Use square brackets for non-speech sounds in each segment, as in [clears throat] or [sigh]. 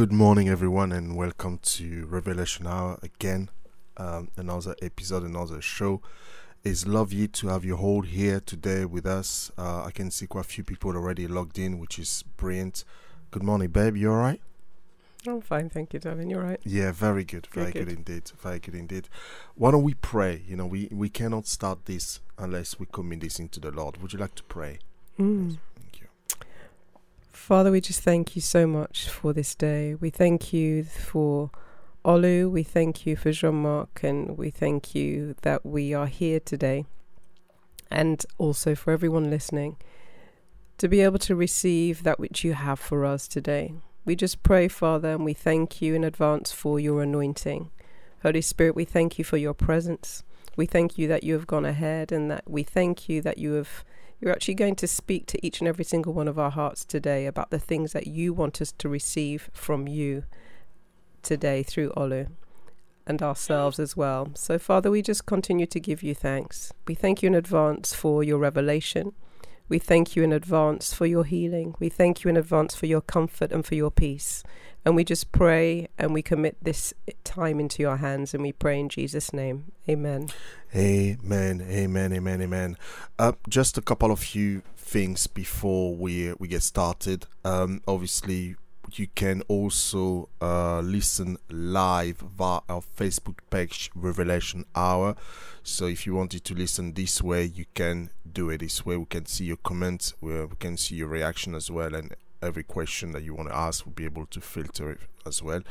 Good morning, everyone, and welcome to Revelation Hour again. Um, another episode, another show. It's lovely to have you all here today with us. Uh, I can see quite a few people already logged in, which is brilliant. Good morning, babe. You all right? I'm fine, thank you, darling. You're right. Yeah, very good, very good. good. indeed, very good indeed. Why don't we pray? You know, we we cannot start this unless we commit this into the Lord. Would you like to pray? Mm. You. Father, we just thank you so much for this day. We thank you for Olu. We thank you for Jean Marc. And we thank you that we are here today. And also for everyone listening to be able to receive that which you have for us today. We just pray, Father, and we thank you in advance for your anointing. Holy Spirit, we thank you for your presence. We thank you that you have gone ahead and that we thank you that you have you're actually going to speak to each and every single one of our hearts today about the things that you want us to receive from you today through Olu. and ourselves as well. So, Father, we just continue to give you thanks. We thank you in advance for your revelation. We thank you in advance for your healing. We thank you in advance for your comfort and for your peace. And we just pray and we commit this time into your hands and we pray in Jesus' name. Amen. Amen. Amen. Amen. Amen. Uh, just a couple of few things before we we get started. Um, obviously, you can also uh, listen live via our Facebook page, Revelation Hour. So if you wanted to listen this way, you can do it this way. We can see your comments, we, can see your reaction as well, and every question that you want to ask, we'll be able to filter it as well.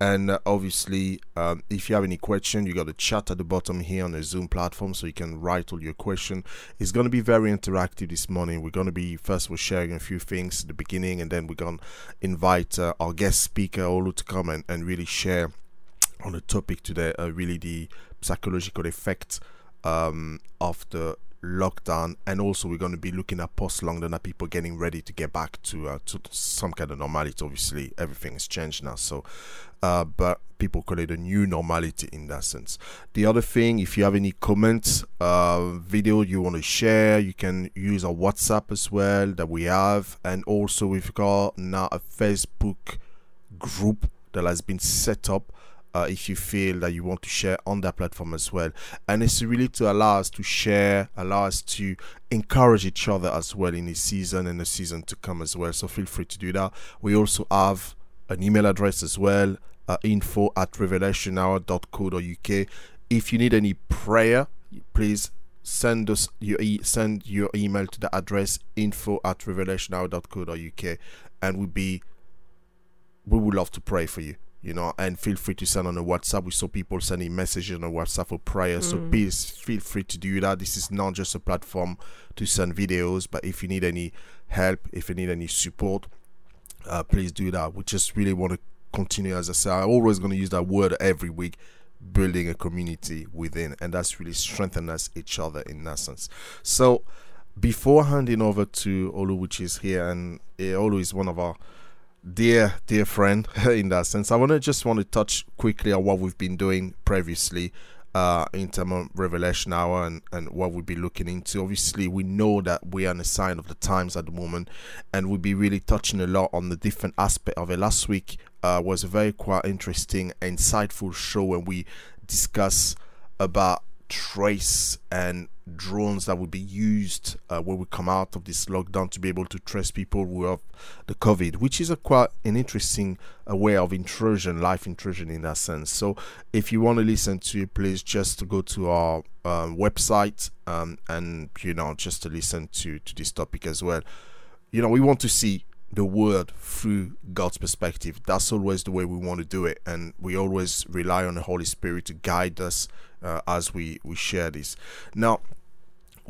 And uh, obviously, um, if you have any question, you got a chat at the bottom here on the Zoom platform, so you can write all your question. It's going to be very interactive this morning. We're going to be first we're sharing a few things at the beginning, and then we're going to invite uh, our guest speaker Olu to come and, and really share on the topic today. Uh, really, the psychological effect um, of the lockdown and also we're going to be looking at post lockdown at people getting ready to get back to uh, to some kind of normality. Obviously everything has changed now so uh, but people call it a new normality in that sense. The other thing if you have any comments uh, video you want to share you can use our whatsapp as well that we have and also we've got now a facebook group that has been set up uh, if you feel that you want to share on that platform as well. And it's really to allow us to share, allow us to encourage each other as well in the season and the season to come as well. So feel free to do that. We also have an email address as well uh, info at revelationhour.co.uk. If you need any prayer, please send us your e- send your email to the address info at revelationhour.co.uk and we'll be we would love to pray for you you know, and feel free to send on a WhatsApp. We saw people sending messages on a WhatsApp for prayer, mm. so please feel free to do that. This is not just a platform to send videos, but if you need any help, if you need any support, uh, please do that. We just really want to continue, as I say, I'm always going to use that word every week building a community within, and that's really strengthen us each other in that sense. So, before handing over to Olu, which is here, and uh, Olu is one of our dear dear friend [laughs] in that sense. I want to just want to touch quickly on what we've been doing previously uh, in terms of revelation hour and, and what we'll be looking into. Obviously we know that we are in a sign of the times at the moment and we'll be really touching a lot on the different aspect of it. Last week uh, was a very quite interesting insightful show when we discuss about trace and drones that will be used uh, when we come out of this lockdown to be able to trace people who have the COVID, which is a quite an interesting uh, way of intrusion, life intrusion in that sense. So, if you want to listen to it, please just go to our um, website um, and you know just to listen to to this topic as well. You know, we want to see the word through God's perspective. That's always the way we want to do it, and we always rely on the Holy Spirit to guide us uh, as we we share this. Now,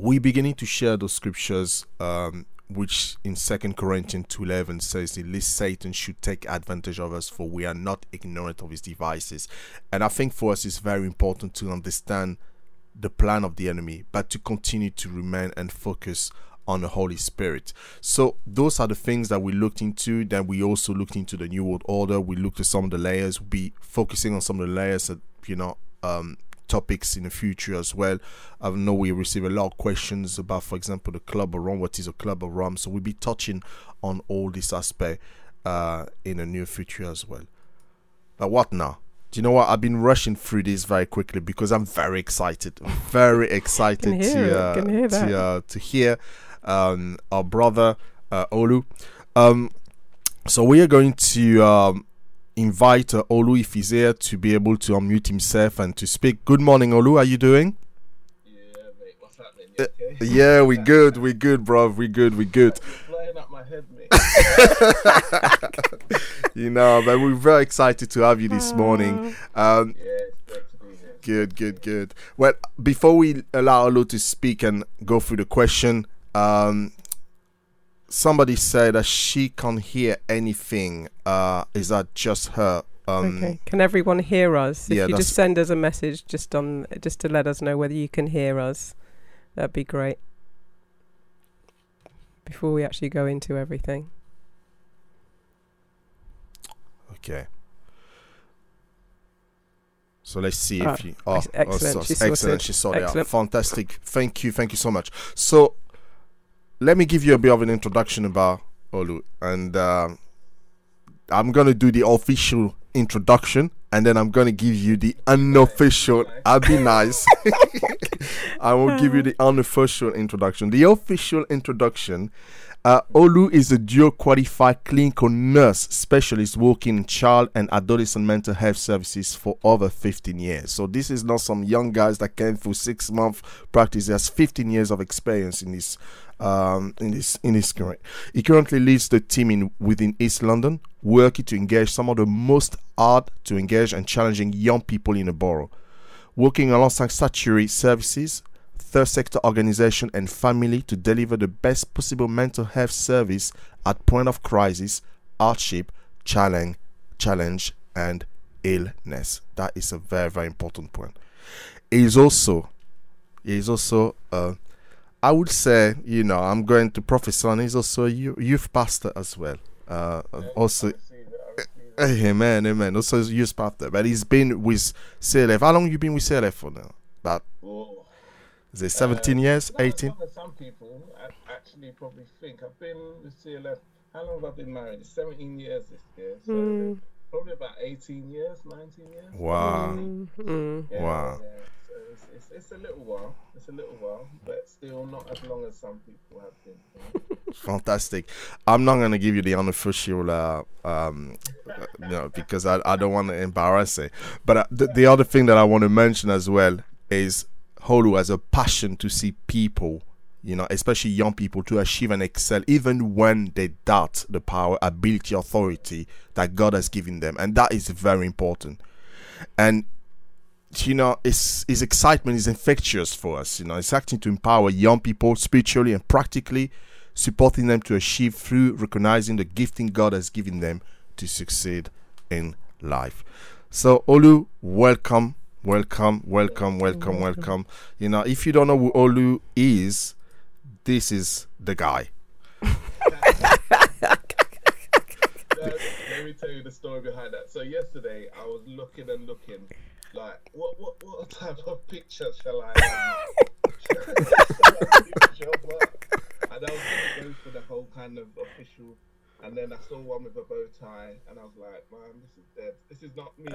we beginning to share those scriptures, um, which in Second Corinthians two eleven says, "At least Satan should take advantage of us, for we are not ignorant of his devices." And I think for us, it's very important to understand the plan of the enemy, but to continue to remain and focus on the Holy Spirit. So those are the things that we looked into. Then we also looked into the New World Order. We looked at some of the layers. Be focusing on some of the layers that you know um, topics in the future as well. I know we receive a lot of questions about, for example, the Club of Rome. What is a Club of Rome? So we'll be touching on all this aspect uh, in the near future as well. But what now? Do you know what? I've been rushing through this very quickly because I'm very excited. very [laughs] excited to uh, to, uh, to hear um, our brother uh, Olu. Um, so we are going to um, invite uh, Olu if he's here to be able to unmute himself and to speak. Good morning, Olu. How are you doing? Yeah, mate. What's happening? Okay? Uh, yeah, we good. We good, bro. We good. We good. Flying up my head, mate. [laughs] you know, but we're very excited to have you this morning. Um, yeah, it's to be here. Good, good, good. Well, before we allow Olu to speak and go through the question, um, somebody said that she can't hear anything. Uh, is that just her? Um, okay. Can everyone hear us? If yeah, you just send us a message just on just to let us know whether you can hear us, that'd be great. Before we actually go into everything. Okay. So let's see Ah, if you. Oh, excellent. oh, so- She sorted. excellent. She saw it. Excellent. Fantastic. Thank you. Thank you so much. So let me give you a bit of an introduction about Olu, and um, I'm gonna do the official introduction, and then I'm gonna give you the unofficial. [laughs] I'll be nice. [laughs] I will give you the unofficial introduction. The official introduction. Uh, Olu is a dual qualified clinical nurse specialist working in child and adolescent mental health services for over 15 years. So this is not some young guys that came through six month practice. He has 15 years of experience in this um, in this in his career. He currently leads the team in within East London, working to engage some of the most hard to engage and challenging young people in the borough. Working alongside statutory services, third sector organization and family to deliver the best possible mental health service at point of crisis, hardship, challenge, challenge and illness. That is a very very important point. He is also he is also uh, I would say, you know, I'm going to prophesy on he's also a youth pastor as well. Uh, also I received it, I received it. Amen, amen. Also, a youth pastor, but he's been with CLF. How long you been with CLF for now? About Oh. is it 17 years, 18? long some people a- actually probably think. I've been with CLF. How long have I been married? 17 years this year. So Mm. probably about 18 years, 19 years. Wow. Mm. Yeah, Wow. Yeah. It's, it's, it's a little while. It's a little while, but still not as long as some people have been. [laughs] Fantastic. I'm not gonna give you the unofficial, uh, um, you know, because I, I don't want to embarrass it. But uh, the, the other thing that I want to mention as well is Olu has a passion to see people, you know, especially young people, to achieve and excel, even when they doubt the power, ability, authority that God has given them, and that is very important. And you know, his, his excitement is infectious for us. You know, it's acting to empower young people spiritually and practically, supporting them to achieve through recognizing the gifting God has given them to succeed in life. So, Olu, welcome, welcome, welcome, welcome, welcome. You know, if you don't know who Olu is, this is the guy. [laughs] Let me tell you the story behind that. So yesterday I was looking and looking, like what what what type of picture shall I? Um, [laughs] shall I use your work? And I was gonna go for the whole kind of official, and then I saw one with a bow tie, and I was like, man, this is dead. This is not me.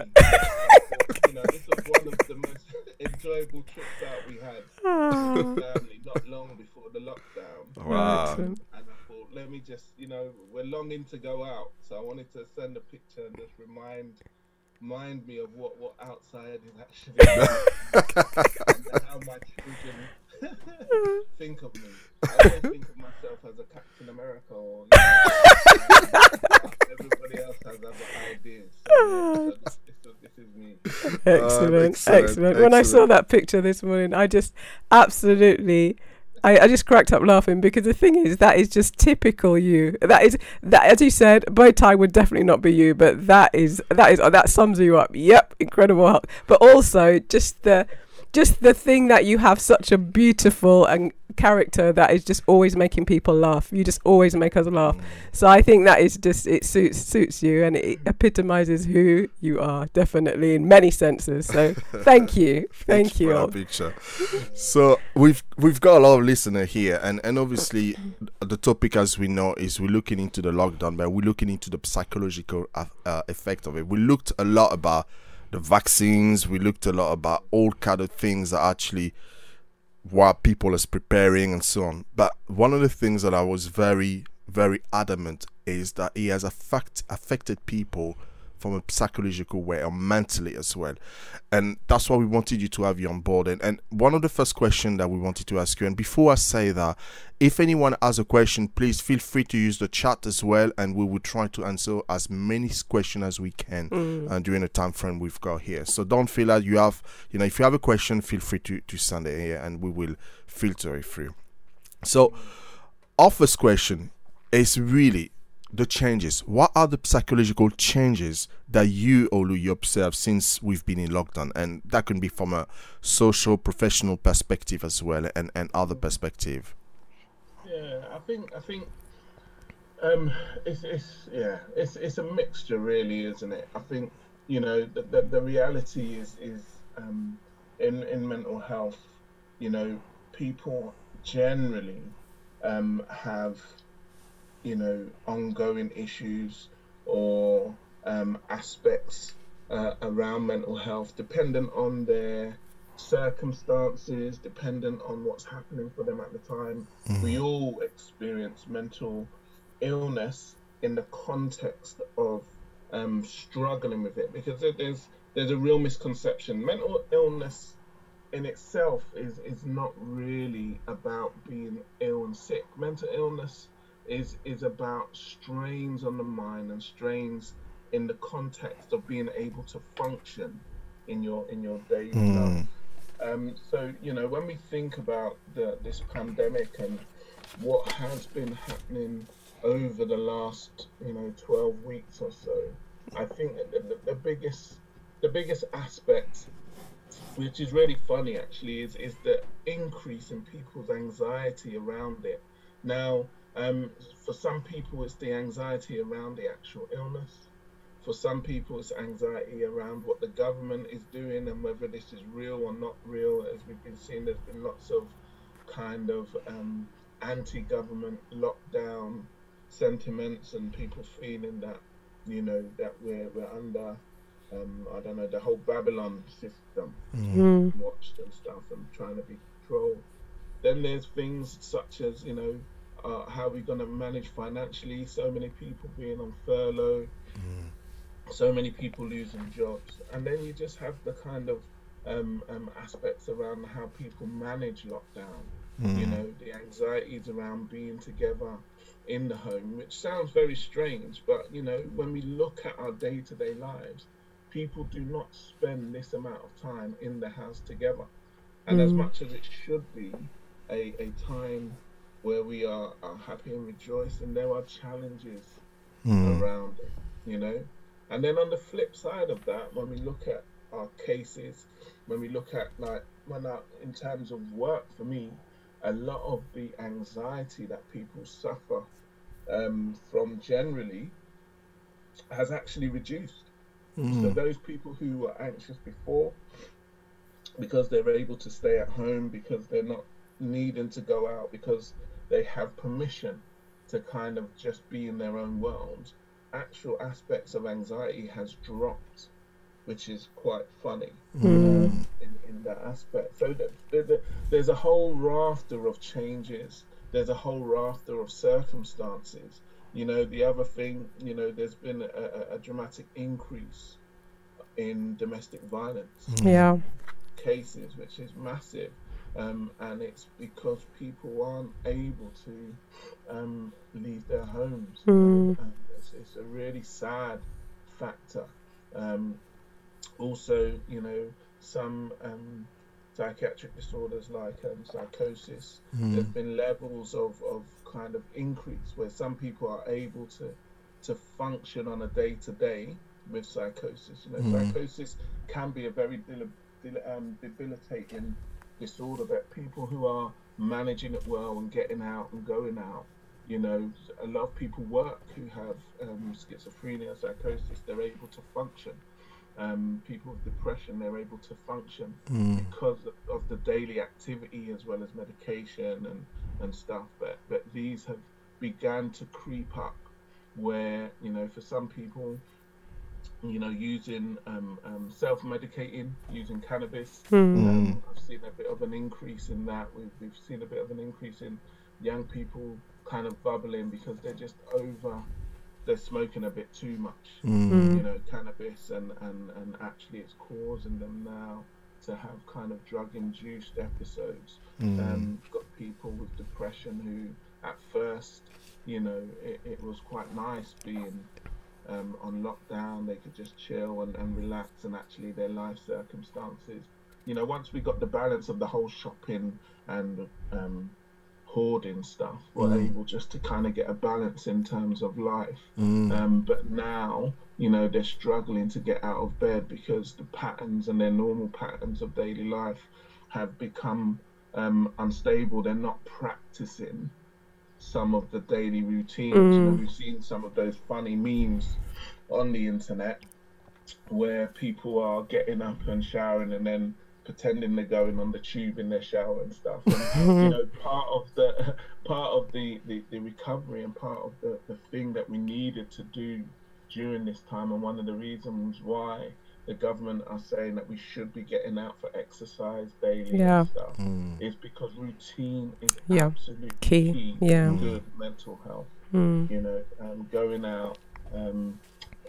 you know, this was one of the most [laughs] enjoyable trips out we had Ah, with family, not long before the lockdown. Wow. And I thought, let me just, you know, we're longing to go out, so I wanted to send a picture and just remind, remind me of what what outside is actually like [laughs] and how my children [laughs] think of me. I always think of myself as a Captain America, or you know, everybody else has other ideas. So, yeah, so [sighs] this, this, is- this is me. Excellent, uh, excellent, excellent, When I saw that picture this morning, I just absolutely, I, I just cracked up laughing because the thing is that is just typical you. That is that, as you said, bow tie would definitely not be you, but that is that is that sums you up. Yep, incredible. But also just the just the thing that you have such a beautiful and character that is just always making people laugh. You just always make us laugh. So I think that is just it suits suits you and it epitomizes who you are definitely in many senses. So thank you, [laughs] thank you. for picture. So we've we've got a lot of listener here, and and obviously the topic, as we know, is we're looking into the lockdown, but we're looking into the psychological uh, uh, effect of it. We looked a lot about the vaccines. We looked a lot about all kind of things that actually what people is preparing and so on. But one of the things that I was very very adamant is that he has affect, affected people from a psychological way or mentally as well. And that's why we wanted you to have you on board. And, and one of the first questions that we wanted to ask you and before i say that if anyone has a question please feel free to use the chat as well and we will try to answer as many questions as we can Mm. uh, during the time frame we've got here. So don't feel that you have you know if you have a question feel free to, to send it here and we will filter it through. So our first question is really the changes. What are the psychological changes that you, Olu, you observe since we've been in lockdown? And that can be from a social, professional perspective as well, and, and other perspective. Yeah, I think I think um, it's it's yeah, it's it's a mixture really, isn't it? I think you know, the, the, the reality is is um, in in mental health, you know, people generally um, have, you know, ongoing issues or um, aspects uh, around mental health, dependent on their circumstances, dependent on what's happening for them at the time. Mm. We all experience mental illness in the context of um, struggling with it because there's there's a real misconception. Mental illness in itself is is not really about being ill and sick. Mental illness is is about strains on the mind and strains in the context of being able to function in your in your daily life. Mm. Um, so you know when we think about the, this pandemic and what has been happening over the last you know 12 weeks or so, I think that the, the, the biggest the biggest aspect, which is really funny actually, is is the increase in people's anxiety around it. Now, um, for some people, it's the anxiety around the actual illness. For some people, it's anxiety around what the government is doing and whether this is real or not real. As we've been seeing, there's been lots of kind of um, anti-government lockdown sentiments and people feeling that you know that we're we're under um, I don't know the whole Babylon system Mm. watched and stuff and trying to be controlled. Then there's things such as you know uh, how we're going to manage financially. So many people being on furlough, so many people losing jobs, and then you just have the kind of um, um, aspects around how people manage lockdown. You know the anxieties around being together in the home, which sounds very strange, but you know when we look at our day-to-day lives, people do not spend this amount of time in the house together. And as Mm. much as it should be a, a time where we are, are happy and rejoicing, there are challenges Mm. around it, you know. And then on the flip side of that, when we look at our cases, when we look at like when I, in terms of work for me, a lot of the anxiety that people suffer um, from generally has actually reduced. So Mm. those people who were anxious before, because they're able to stay at home, because they're not needing to go out, because they have permission to kind of just be in their own world, actual aspects of anxiety has dropped, which is quite funny um, in, in that aspect. So that, that there's a whole rafter of changes. There's a whole rafter of circumstances. You know, the other thing, you know, there's been a, a, a dramatic increase in domestic violence Yeah. cases, which is massive. Um, and it's because people aren't able to um, leave their homes. Mm. and it's, it's a really sad factor. Um, also, you know, some um, psychiatric disorders like um, psychosis, there's Mm. been levels of, of kind of increase where some people are able to to function on a day to day with psychosis. You know, Mm. psychosis can be a very deli- deli- um, disorder that people who are managing it well and getting out and going out, you know, a lot of people work who have um, schizophrenia, psychosis, they're able to function. Um, people with depression, they're able to function Mm. because of, of the daily activity as well as medication and, and stuff. But but these have began to creep up where, you know, for some people, you know, using um, um, self medicating, using cannabis. Mm. Um, I've seen a bit of an increase in that. We've, we've seen a bit of an increase in young people kind of bubbling because they're just over, they're smoking a bit too much Mm. you know, cannabis, and, and, and actually it's causing them now to have kind of drug induced episodes. Mm. Um, got people with depression who, at first, you know, it, it was quite nice being um, on lockdown. They could just chill and, and relax, and actually their life circumstances. You know, once we got the balance of the whole shopping and um, hoarding stuff, we're Mm. able just to kind of get a balance in terms of life. Mm. Um, but now, you know, they're struggling to get out of bed because the patterns and their normal patterns of daily life have become um, unstable. They're not practicing some of the daily routines. You know, Mm. we've seen some of those funny memes on the internet where people are getting up and showering and then pretending they're going on the tube in their shower and stuff. And, [laughs] you know, part of the part of the, the, the recovery and part of the, the thing that we needed to do during this time and one of the reasons why the government are saying that we should be getting out for exercise daily Yeah. and stuff Mm. is because routine is Yeah. absolutely Key. key, Yeah. to good mental health Mm. you know, um, going out, um,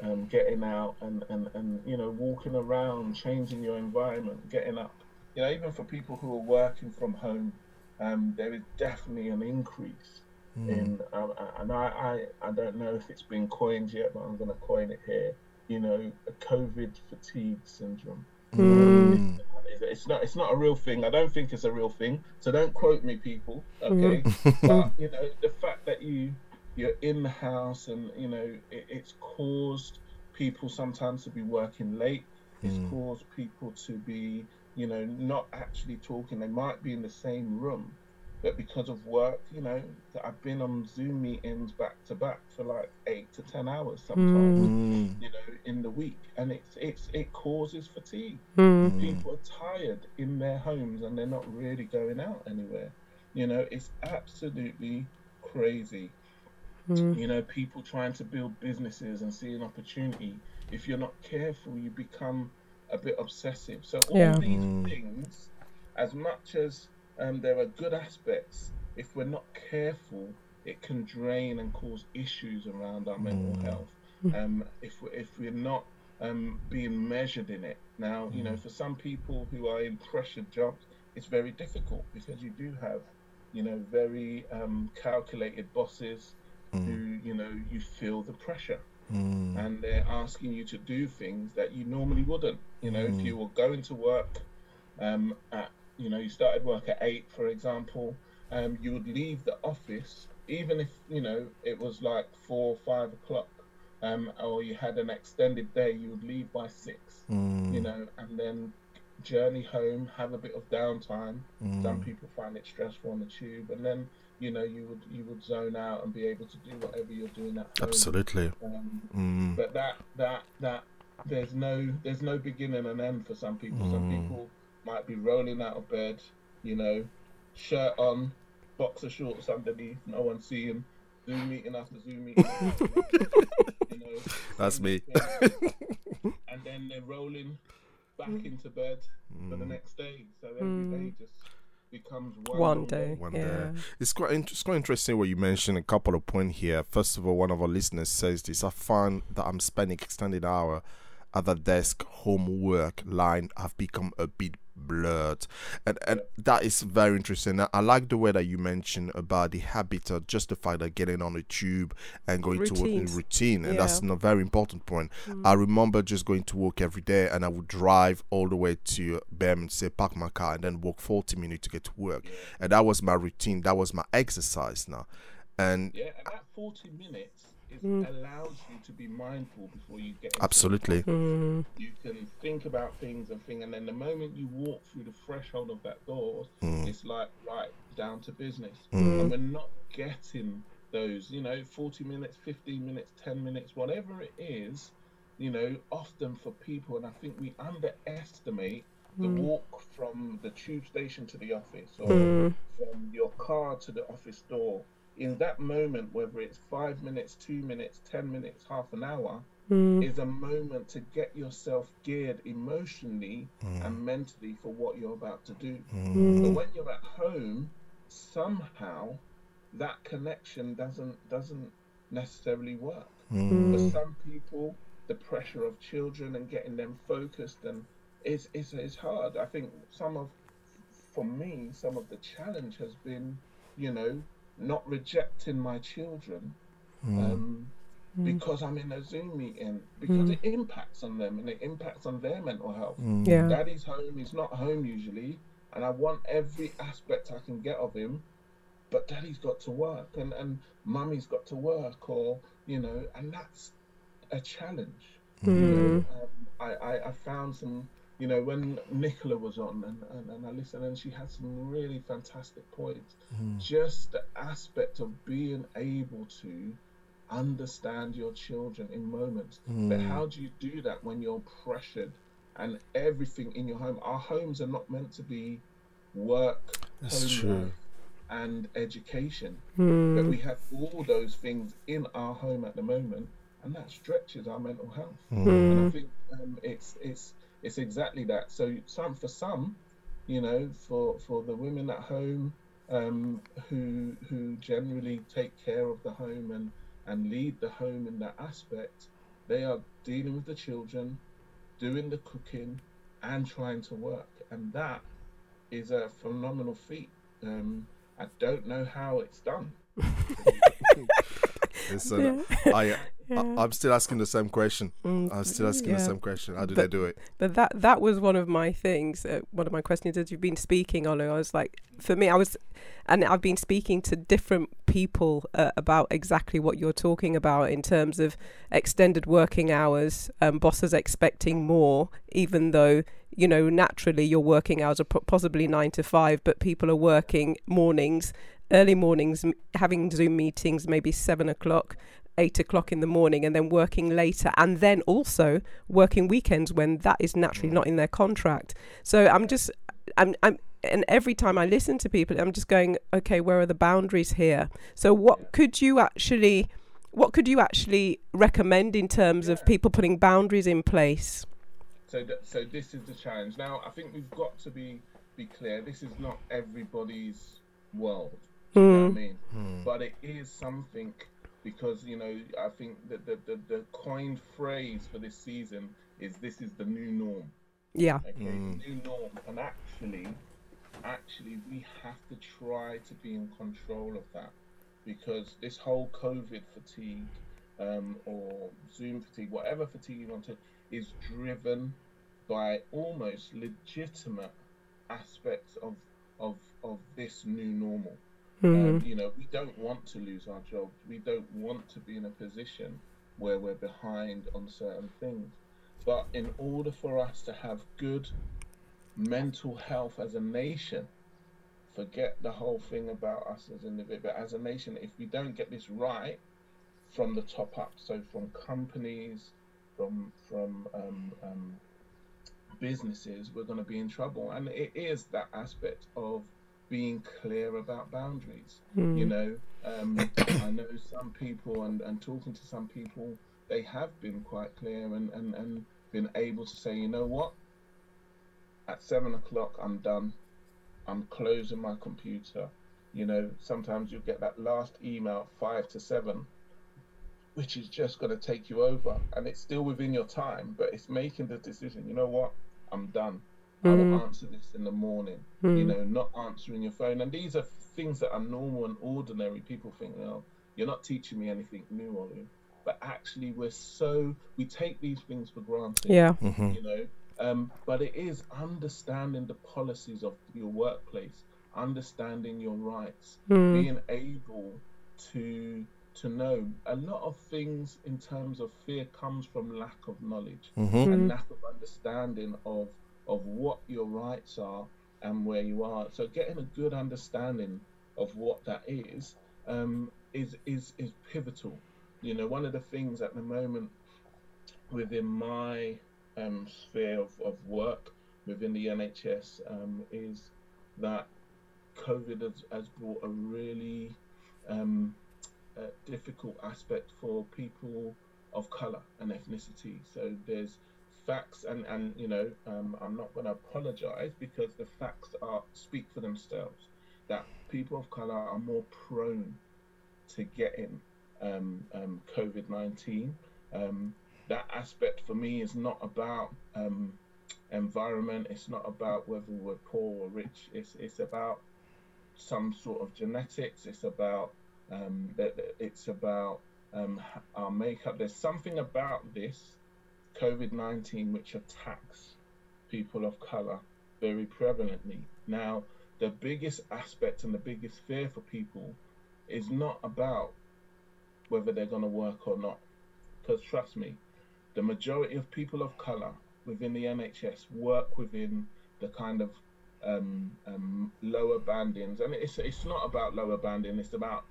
um, getting out and, and, and, you know, walking around, changing your environment, getting up. You know, even for people who are working from home, um, there is definitely an increase in, um, and I, I, I don't know if it's been coined yet, but I'm going to coin it here, you know, a COVID fatigue syndrome. Mm. It's- not. It's not a real thing. I don't think it's a real thing. So don't quote me, people. Okay. [laughs] but you know, the fact that you you're in the house and you know it, it's caused people sometimes to be working late. It's Mm. caused people to be you know not actually talking. They might be in the same room, but because of work, you know, that I've been on Zoom meetings back to back for like eight to ten hours sometimes. Mm. You know, in the week, and it's it's it causes fatigue Mm. people are tired in their homes and they're not really going out anywhere. You know, it's absolutely crazy. Mm. You know, people trying to build businesses and see an opportunity. If you're not careful, you become a bit obsessive. So all Yeah. these Mm. things, as much as um, there are good aspects, if we're not careful, it can drain and cause issues around our mental Mm. health. Um, if we if we're not um, being measured in it. Now, you know, for some people who are in pressured jobs, it's very difficult because you do have, you know, very um, calculated bosses who, you know, you feel the pressure Mm. and they're asking you to do things that you normally wouldn't. You know, if you were going to work um, at, you know, you started work at eight, for example, um, you would leave the office, even if, you know, it was like four, five o'clock, um, or you had an extended day, you would leave by six, Mm. you know, and then journey home, have a bit of downtime. Mm. Some people find it stressful on the tube, and then, you know, you would you would zone out and be able to do whatever you're doing at home. Absolutely. Um, Mm. but that that that there's no there's no beginning and end for some people. Some Mm. people might be rolling out of bed, you know, shirt on, boxer shorts underneath, no one seeing, Zoom meeting after Zoom meeting. you know, [laughs] That's me. and then they're rolling back into bed for the Mm. next day. So every day just becomes one, One day. One yeah. day. It's quite int- it's quite interesting what you mentioned. A couple of points here. First of all, one of our listeners says this: I find that I'm spending extended hour at the desk. Homework line have become a bit blurred, and and that is very interesting. I, I like the way that you mentioned about the habit of just the fact that getting on a tube and going to work in routine, and that's Yeah. a very important point. Mm. I remember just going to work every day, and I would drive all the way to Birmingham, say park my car, and then walk 40 minutes to get to work, and that was my routine. That was my exercise now, and Yeah, and that 40 minutes is, Mm. allows you to be mindful before you get absolutely, Mm. you can think about things and thing and then the moment you walk through the threshold of that door Mm. it's like right down to business Mm. and we're not getting those you know 40 minutes 15 minutes 10 minutes whatever it is you know often for people and i think we underestimate the walk from the tube station to the office or Mm. from your car to the office door in that moment whether it's five minutes two minutes ten minutes half an hour Mm. is a moment to get yourself geared emotionally and mentally for what you're about to do. Mm. But when you're at home, somehow that connection doesn't doesn't necessarily work. Mm. For some people, the pressure of children and getting them focused and is is is hard. I think some of for me, some of the challenge has been, you know, not rejecting my children. Hmm. Um, hmm. because I'm in a Zoom meeting, because hmm. it impacts on them and it impacts on their mental health. Yeah. Daddy's home, he's not home usually, and I want every aspect I can get of him, but daddy's got to work and, and mummy's got to work, or, you know, and that's a challenge. You know, um, I, I, I found some, you know, when Nicola was on and, and, and I listened, and she had some really fantastic points. Just the aspect of being able to understand your children in moments. But how do you do that when you're pressured and everything in your home? Our homes are not meant to be work, That's home true. life, and education. Hmm. But we have all those things in our home at the moment, and that stretches our mental health. And I think um, it's it's it's exactly that. So some for some, you know, for for the women at home um, who who generally take care of the home and and lead the home in that aspect, they are dealing with the children, doing the cooking, and trying to work, and that is a phenomenal feat. Um, I don't know how it's done. [laughs] Listen, I, I I'm still asking the same question. I'm still asking the Mm, same question. How do But- they do it? But that that was one of my things. Uh, one of my questions as you've been speaking, Olu. I was like, for me, I was, and I've been speaking to different people uh, about exactly what you're talking about in terms of extended working hours. Um, bosses expecting more, even though you know naturally your working hours are possibly nine to five, but people are working mornings, early mornings, having Zoom meetings, maybe seven o'clock eight o'clock in the morning and then working later and then also working weekends when that is naturally mm. not in their contract so i'm just i'm i'm and every time i listen to people i'm just going okay where are the boundaries here so what could you actually what could you actually recommend in terms of people putting boundaries in place So, th- so this is the challenge. Now, I think we've got to be be clear. This is not everybody's world. Do you know what I hmm. mean? Hmm. But it is something because you know I think that the, the the coined phrase for this season is this is the new norm. yeah Okay, new norm, and actually, actually, we have to try to be in control of that because this whole COVID fatigue um, or Zoom fatigue, whatever fatigue you want to, is driven by almost legitimate aspects of of of this new normal. Um, you know, we don't want to lose our jobs. We don't want to be in a position where we're behind on certain things. But in order for us to have good mental health as a nation, forget the whole thing about us as individuals, but as a nation, if we don't get this right from the top up, so from companies, from from um, um, businesses, we're going to be in trouble. And it is that aspect of being clear about boundaries. You know, um, [coughs] I know some people, and, and talking to some people, they have been quite clear and, and, and been able to say, you know what, at seven o'clock, I'm done. I'm closing my computer. You know, sometimes you get that last email five to seven, which is just going to take you over. And it's still within your time, but it's making the decision, you know what, I'm done. I will mm. answer this in the morning. You mm. know, not answering your phone. And these are things that are normal and ordinary. People think, well, you're not teaching me anything new, Olu. But actually, we're so, we take these things for granted yeah mm-hmm. you know um, but it is understanding the policies of your workplace understanding your rights mm. being able to to know a lot of things in terms of fear comes from lack of knowledge mm-hmm. and lack of understanding of of what your rights are and where you are so getting a good understanding of what that is um, is is is pivotal you know one of the things at the moment within my um, sphere of, of work within the NHS um, is that COVID has, has brought a really um, difficult aspect for people of colour and ethnicity. So there's facts, and, and you know, um, I'm not going to apologise because the facts are speak for themselves. That people of colour are more prone to getting um, um, COVID 19. Um, that aspect for me is not about um, environment, it's not about whether we're poor or rich, it's, it's about some sort of genetics, it's about um, it's about um, our makeup. There's something about this COVID 19 which attacks people of color very prevalently. Now, the biggest aspect and the biggest fear for people is not about whether they're going to work or not. Because trust me, the majority of people of color within the NHS work within the kind of um, um, lower bandings, and it's it's not about lower banding. It's about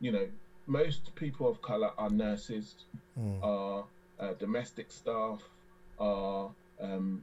you know most people of color are nurses, Mm. are uh, domestic staff, are um,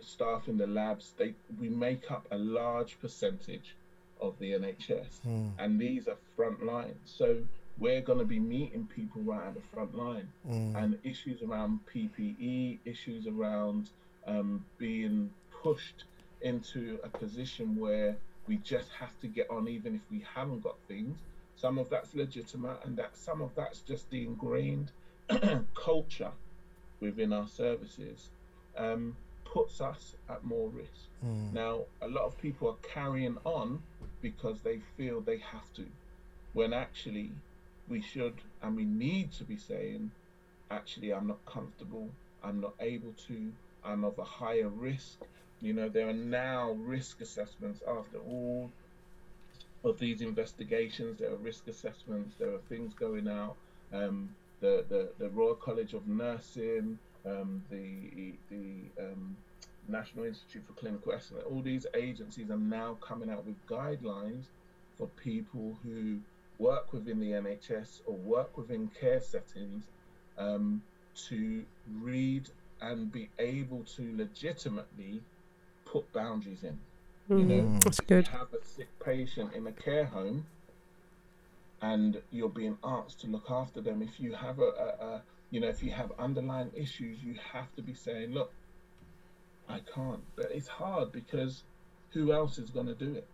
staff in the labs. They we make up a large percentage of the NHS, Mm. and these are front lines. So we're going to be meeting people right at the front line, Mm. and issues around PPE, issues around um, being pushed into a position where we just have to get on, even if we haven't got things. Some of that's legitimate, and that some of that's just the ingrained [clears throat] culture within our services um, puts us at more risk. Mm. Now, a lot of people are carrying on because they feel they have to, when actually we should and we need to be saying, actually, I'm not comfortable, I'm not able to, I'm of a higher risk. You know, there are now risk assessments after all of these investigations. There are risk assessments, there are things going out. Um, the, the, the Royal College of Nursing, um, the, the um, National Institute for Clinical Excellence, all these agencies are now coming out with guidelines for people who work within the NHS or work within care settings um, to read and be able to legitimately put boundaries in. You know, Mm. That's if good. you have a sick patient in a care home and you're being asked to look after them, if you have a, a, a you know, if you have underlying issues, you have to be saying, look, I can't. But it's hard because who else is going to do it?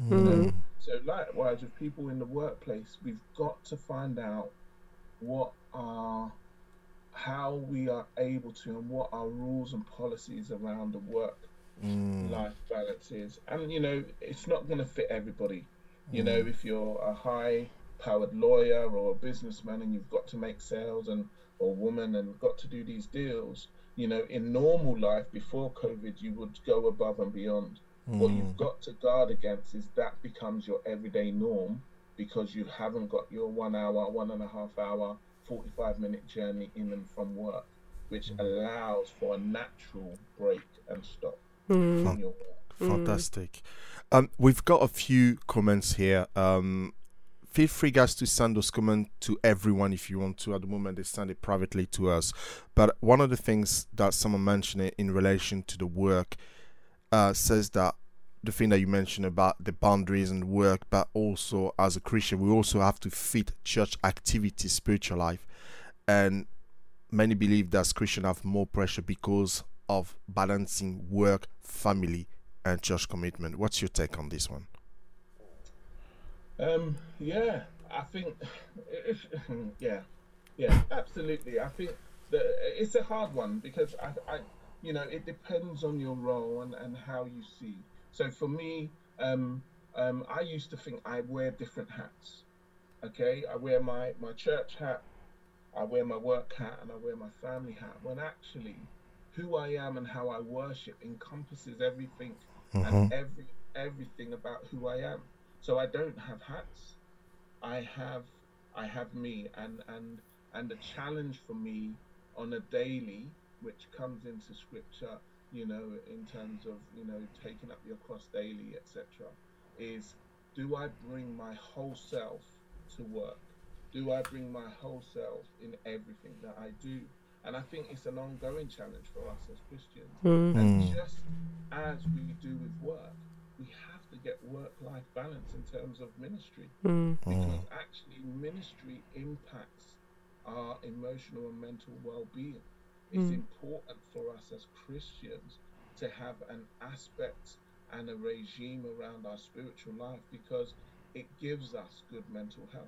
Mm. So likewise with people in the workplace, we've got to find out what are how we are able to and what our rules and policies around the work Mm. life balance is. And you know, it's not gonna fit everybody. You know, if you're a high powered lawyer or a businessman and you've got to make sales and or woman and got to do these deals, you know, in normal life before COVID you would go above and beyond. What you've got to guard against is that becomes your everyday norm because you haven't got your one hour, one and a half hour, 45 minute journey in and from work, which allows for a natural break and stop Mm. in your work. Fantastic. Um, we've got a few comments here. Um, feel free, guys, to send those comments to everyone if you want to. At the moment, they send it privately to us. But one of the things that someone mentioned in relation to the work uh, says that the thing that you mentioned about the boundaries and work, but also as a Christian, we also have to fit church activity, spiritual life, and many believe that Christians have more pressure because of balancing work, family, and church commitment. What's your take on this one? Um, yeah, I think, [sighs] yeah, yeah, absolutely. I think that it's a hard one because I, I, you know, it depends on your role and, and how you see. So for me, um, um, I used to think I wear different hats. Okay, I wear my my church hat, I wear my work hat, and I wear my family hat. When actually, who I am and how I worship encompasses everything and every everything about who I am. So I don't have hats. I have I have me and and and the challenge for me on a daily, which comes into scripture, you know, in terms of, you know, taking up your cross daily, etc., is do I bring my whole self to work? Do I bring my whole self in everything that I do? And I think it's an ongoing challenge for us as Christians. Mm. And just as we do with work, we have to get work life balance in terms of ministry. Mm. Because hmm. actually, ministry impacts our emotional and mental well being. It's hmm. important for us as Christians to have an aspect and a regime around our spiritual life because it gives us good mental health.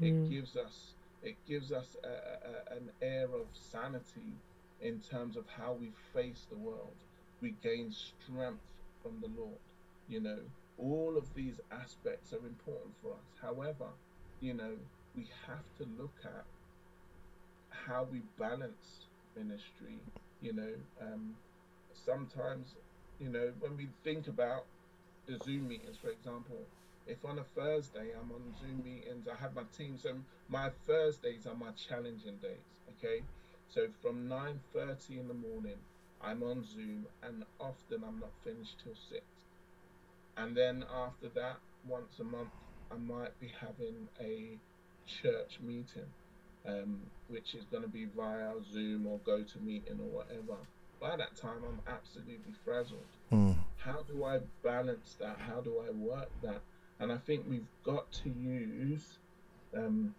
It hmm. gives us it gives us a, a, an air of sanity in terms of how we face the world. We gain strength from the Lord. You know, all of these aspects are important for us. However, you know, we have to look at how we balance ministry. You know, um, sometimes, you know, when we think about the Zoom meetings, for example, if on a Thursday I'm on Zoom meetings, I have my team. So my Thursdays are my challenging days. Okay, so from 9:30 in the morning, I'm on Zoom, and often I'm not finished till six. And then after that, once a month, I might be having a church meeting, um, which is going to be via Zoom or GoToMeeting or whatever. By that time, I'm absolutely frazzled. Mm. How do I balance that? How do I work that? And I think we've got to use, um,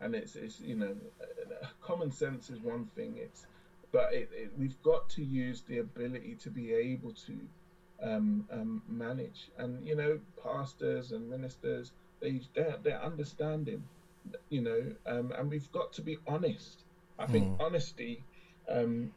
and it's, it's you know, uh, common sense is one thing. It's, but it, it, we've got to use the ability to be able to um, um, manage. And you know, pastors and ministers, they they're, they're understanding, you know, um, and we've got to be honest. I think Mm. honesty, um,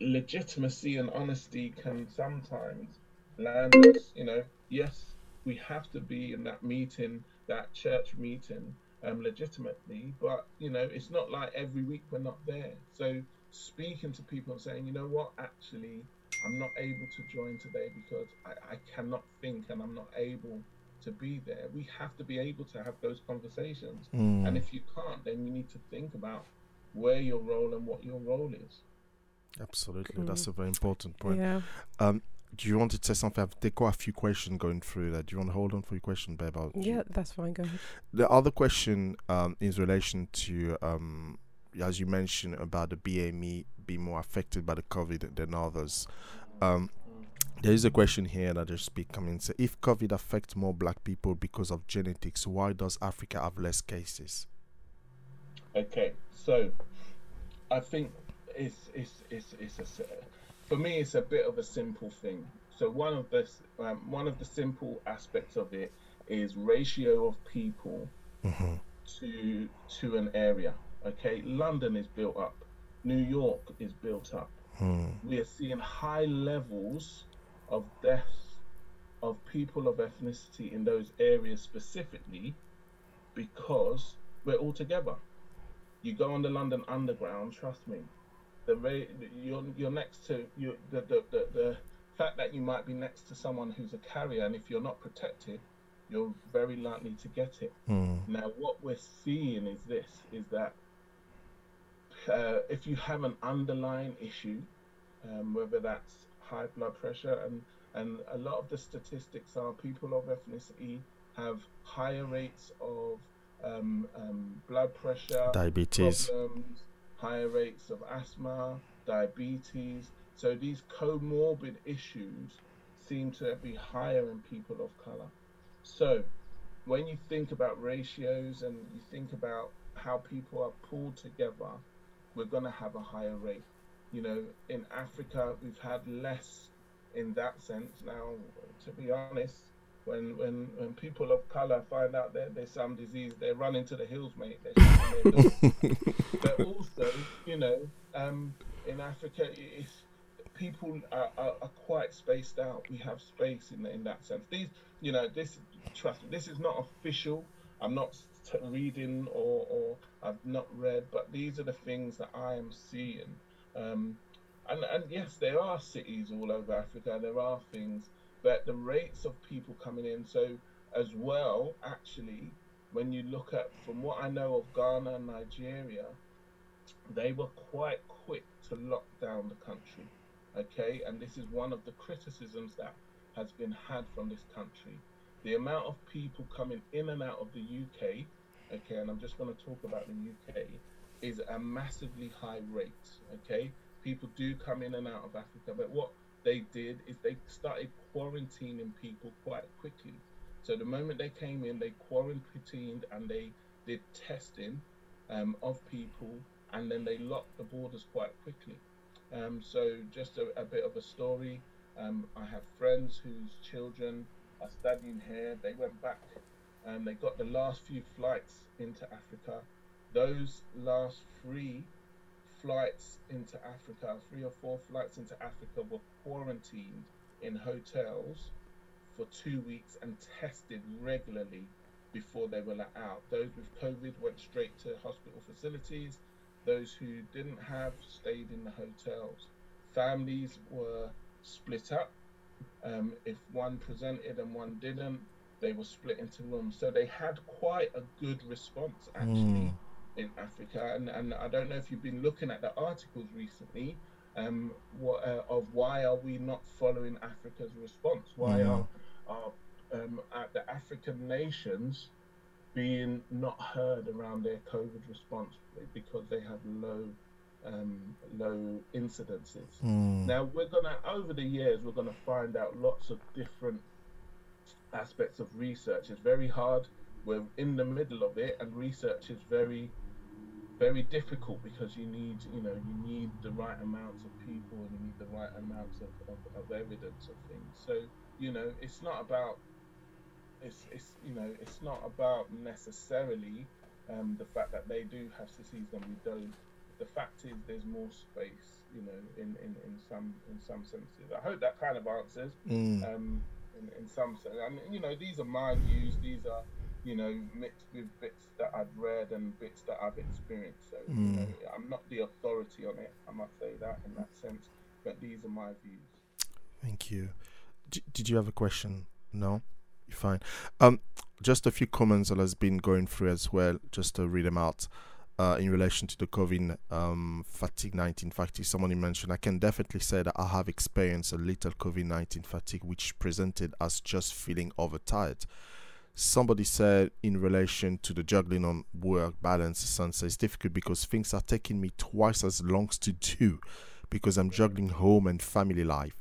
legitimacy, and honesty can sometimes land us. You know, yes, we have to be in that meeting, that church meeting, um, legitimately, but you know, it's not like every week we're not there. So speaking to people and saying, you know what, actually, I'm not able to join today because I, I cannot think and I'm not able to be there. We have to be able to have those conversations. Mm. And if you can't, then you need to think about where your role and what your role is. Absolutely, that's a very important point. Yeah. Um, do you want to say something? I've they've got a few questions going through that. Do you want to hold on for your question, babe? I'll- Yeah, that's fine. Go ahead. The other question um, is relation to, um, as you mentioned, about the BME being more affected by the COVID than others. Um, there is a question here that just be coming. So, if COVID affects more black people because of genetics, why does Africa have less cases? Okay, so I think it's it's it's it's a for me it's a bit of a simple thing. So one of the um, one of the simple aspects of it is ratio of people Mhm. to to an area. Okay, London is built up, New York is built up. Hmm. We are seeing high levels of deaths of people of ethnicity in those areas specifically because we're all together. You go on the London Underground, trust me. The you're you're next to you the, the, the, the fact that you might be next to someone who's a carrier and if you're not protected, you're very likely to get it. Hmm. Now, what we're seeing is this: is that uh, if you have an underlying issue, um, whether that's high blood pressure, and and a lot of the statistics are people of ethnicity have higher rates of um, um, blood pressure, Diabetes. problems, higher rates of asthma, diabetes. So these comorbid issues seem to be higher in people of color. So when you think about ratios and you think about how people are pulled together, we're going to have a higher rate. You know, in Africa, we've had less in that sense. Now, to be honest, when when, when people of color find out that there's some disease, they run into the hills, mate. They're shutting their doors [laughs] but also, you know, um, in Africa, people are, are, are quite spaced out. We have space in in that sense. These, you know, this trust me, this is not official. I'm not reading or, or I've not read, but these are the things that I am seeing. Um, and and yes, there are cities all over Africa. There are things, but the rates of people coming in. So as well, actually, when you look at from what I know of Ghana and Nigeria, they were quite quick to lock down the country. Okay, and this is one of the criticisms that has been had from this country. The amount of people coming in and out of the UK, okay, and I'm just going to talk about the UK, is a massively high rate. Okay, people do come in and out of Africa, but what they did is they started quarantining people quite quickly. So the moment they came in, they quarantined and they did testing um, of people, and then they locked the borders quite quickly. Um, so just a, a bit of a story. Um, I have friends whose children are studying here. They went back and they got the last few flights into Africa. Those last three flights into Africa, three or four flights into Africa, were quarantined in hotels for two weeks and tested regularly before they were let out. Those with COVID went straight to hospital facilities. Those who didn't have stayed in the hotels. Families were split up. Um, if one presented and one didn't, they were split into rooms. So they had quite a good response actually Mm. in Africa. And, and I don't know if you've been looking at the articles recently um, what, uh, of why are we not following Africa's response? Why Mm. are, are um, at the African nations being not heard around their COVID response because they have low um, low incidences. Mm. Now we're gonna over the years we're gonna find out lots of different aspects of research. It's very hard. We're in the middle of it, and research is very very difficult because you need you know you need the right amounts of people and you need the right amounts of, of, of evidence of things. So you know it's not about it's it's you know it's not about necessarily um, the fact that they do have disease and we don't. The fact is there's more space, you know, in, in, in some in some senses. I hope that kind of answers. Mm. Um, in, in some sense, and you know, these are my views. These are you know mixed with bits that I've read and bits that I've experienced. So you Mm. know, I'm not the authority on it. I must say that in that sense. But these are my views. Thank you. D- did you have a question? No, you're fine. Um, just a few comments that has been going through as well. Just to read them out. Uh, in relation to the COVID um, fatigue 19 fatigue, someone mentioned, I can definitely say that I have experienced a little COVID 19 fatigue, which presented as just feeling overtired. Somebody said in relation to the juggling on work balance, son says it's difficult because things are taking me twice as long to do because I'm juggling home and family life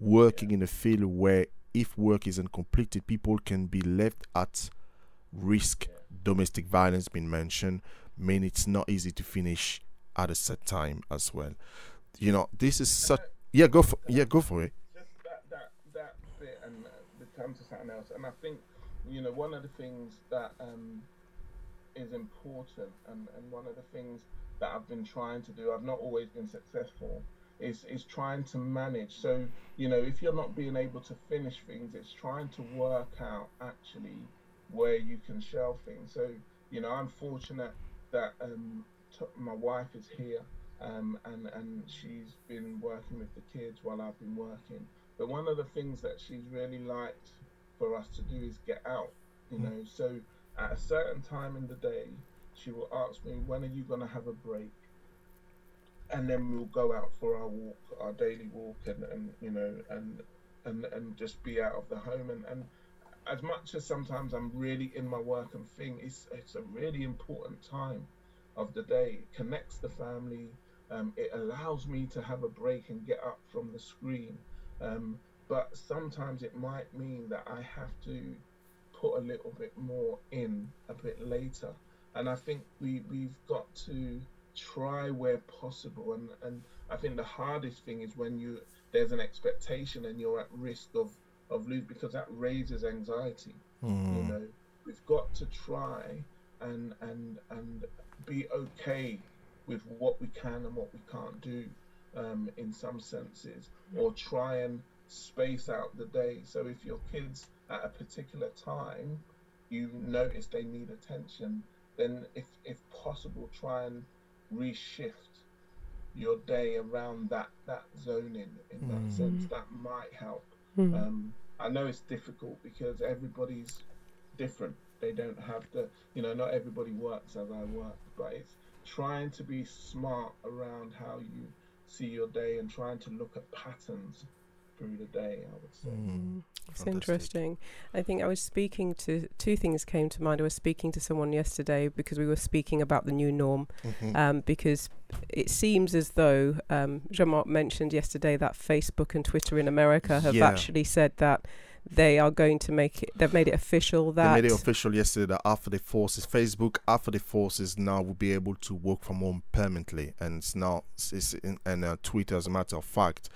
working in a field where if work isn't completed, people can be left at risk. Domestic violence been mentioned, mean it's not easy to finish at a set time as well. You know, this is such. Yeah, go for yeah, go for it. and the to something else and i think you know one of the things that um is important and and one of the things that i've been trying to do i've not always been successful is is trying to manage so you know if you're not being able to finish things it's trying to work out actually where you can shelve things so you know i'm fortunate that um t- my wife is here um, and and she's been working with the kids while I've been working. But one of the things that she's really liked for us to do is get out. You know, so at a certain time in the day, she will ask me, "When are you going to have a break?" And then we'll go out for our walk, our daily walk, and, and you know, and and and just be out of the home. And, and as much as sometimes I'm really in my work and thing, it's it's a really important time of the day. It connects the family. Um, it allows me to have a break and get up from the screen. Um, but sometimes it might mean that I have to put a little bit more in a bit later. And I think we, we've got to try where possible. And, and I think the hardest thing is when you there's an expectation and you're at risk of, of lose because that raises anxiety. You Mm. know, we've got to try and and and be okay with what we can and what we can't do um, in some senses, or try and space out the day. So if your kids at a particular time, you notice they need attention, then if if possible, try and reshift your day around that that zoning in that Mm. sense. That might help. Mm. Um, I know it's difficult because everybody's different. They don't have the, you know, not everybody works as I work, but it's trying to be smart around how you see your day and trying to look at patterns through the day, I would say. Mm. It's Fantastic. interesting. I think I was speaking to two things came to mind. I was speaking to someone yesterday because we were speaking about the new norm. Mhm. Um, because it seems as though um, Jean-Marc mentioned yesterday that Facebook and Twitter in America have Yeah. actually said that they are going to make it. They've made it official that They made it official yesterday that after the forces, Facebook, after the forces now will be able to work from home permanently, and it's now it's in, and uh, Twitter, as a matter of fact,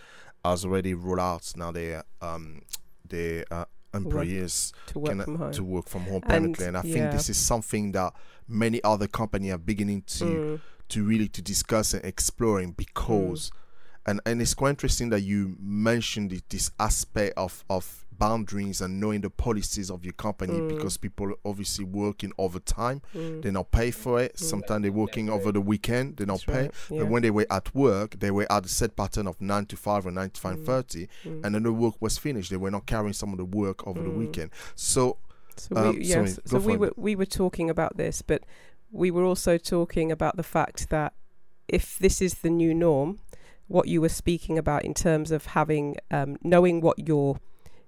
has already rolled out now their um their uh, employees to work can, from home. to work from home And, permanently, and I think this is something that many other companies are beginning to Mm, to really to discuss and exploring because and and it's quite interesting that you mentioned it, this aspect of of boundaries and knowing the policies of your company Mm. because people obviously working overtime mm, they're not paid for it Mm. sometimes they're working over the weekend they're not that's paid right, yeah. but when they were at work they were at a set pattern of 9 to 5 or 9 to 5 Mm. 30 Mm. and then the work was finished they were not carrying some of the work over the Mm. weekend so So Um, we, sorry, yes, go so we were we were talking about this, but we were also talking about the fact that if this is the new norm, what you were speaking about in terms of having um, knowing what your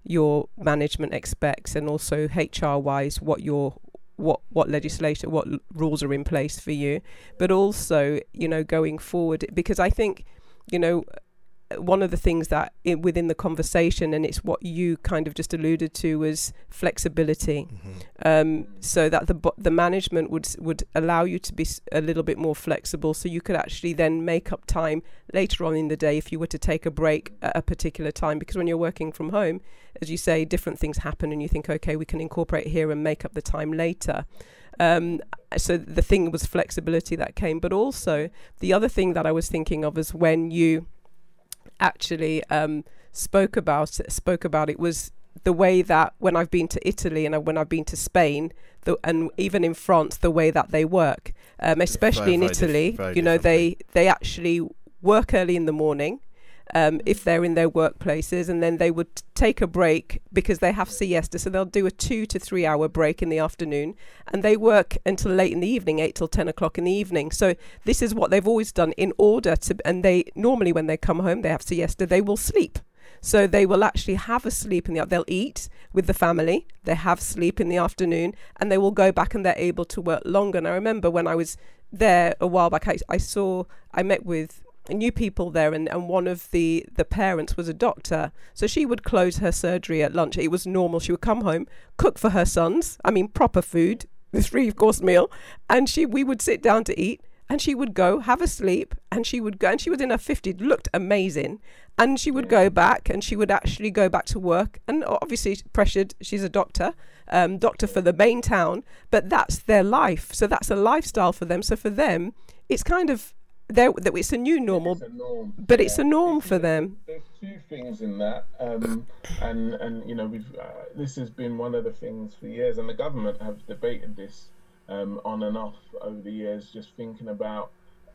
your management expects and also HR wise what your what what legislation, what rules are in place for you, but also you know going forward because I think you know one of the things that i within the conversation and it's what you kind of just alluded to was flexibility. Mm-hmm. um, so that the the management would would allow you to be a little bit more flexible so you could actually then make up time later on in the day if you were to take a break at a particular time. Because when you're working from home as you say different things happen and you think okay we can incorporate here and make up the time later. Um, so the thing was flexibility that came but also the other thing that I was thinking of is when you actually um, spoke about spoke about it was the way that when I've been to Italy and when I've been to Spain, the, and even in France, the way that they work, um, especially in very Italy, very you know, they they actually work early in the morning. Um, if they're in their workplaces, and then they would take a break because they have siesta, so they'll do a two to three hour break in the afternoon, and they work until late in the evening, eight till ten o'clock in the evening. So this is what they've always done in order to, and they normally when they come home, they have siesta, they will sleep. So they will actually have a sleep in the they'll eat with the family, they have sleep in the afternoon, and they will go back and they're able to work longer. And I remember when I was there a while back, I, I saw I met with new people there and, and one of the the parents was a doctor. So she would close her surgery at lunch. It was normal. She would come home cook for her sons i mean proper food [laughs] the three course meal and she we would sit down to eat and she would go have a sleep and she would go and she was in her 50s looked amazing and she would go back and she would actually go back to work and obviously pressured she's a doctor um, doctor for the main town but that's their life. So that's a lifestyle for them. So for them it's kind of that it's a new normal It's a norm. but it's Yeah. a norm for them There's two things in that, um, and and you know we've uh, this has been one of the things for years, and the government have debated this um, on and off over the years, just thinking about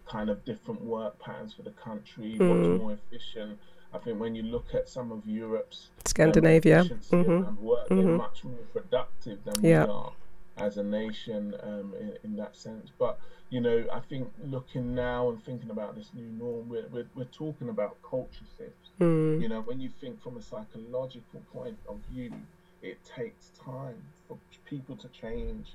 kind of different work patterns for the country, Mm. what's more efficient. I think when you look at some of Europe's um, Scandinavia efficiency Mhm. around work, they're Mhm. much more productive than Yeah. we are as a nation um, in, in that sense. But you know, I think looking now and thinking about this new norm, we're, we're, we're talking about culture shifts. Mm. You know, when you think from a psychological point of view, it takes time for people to change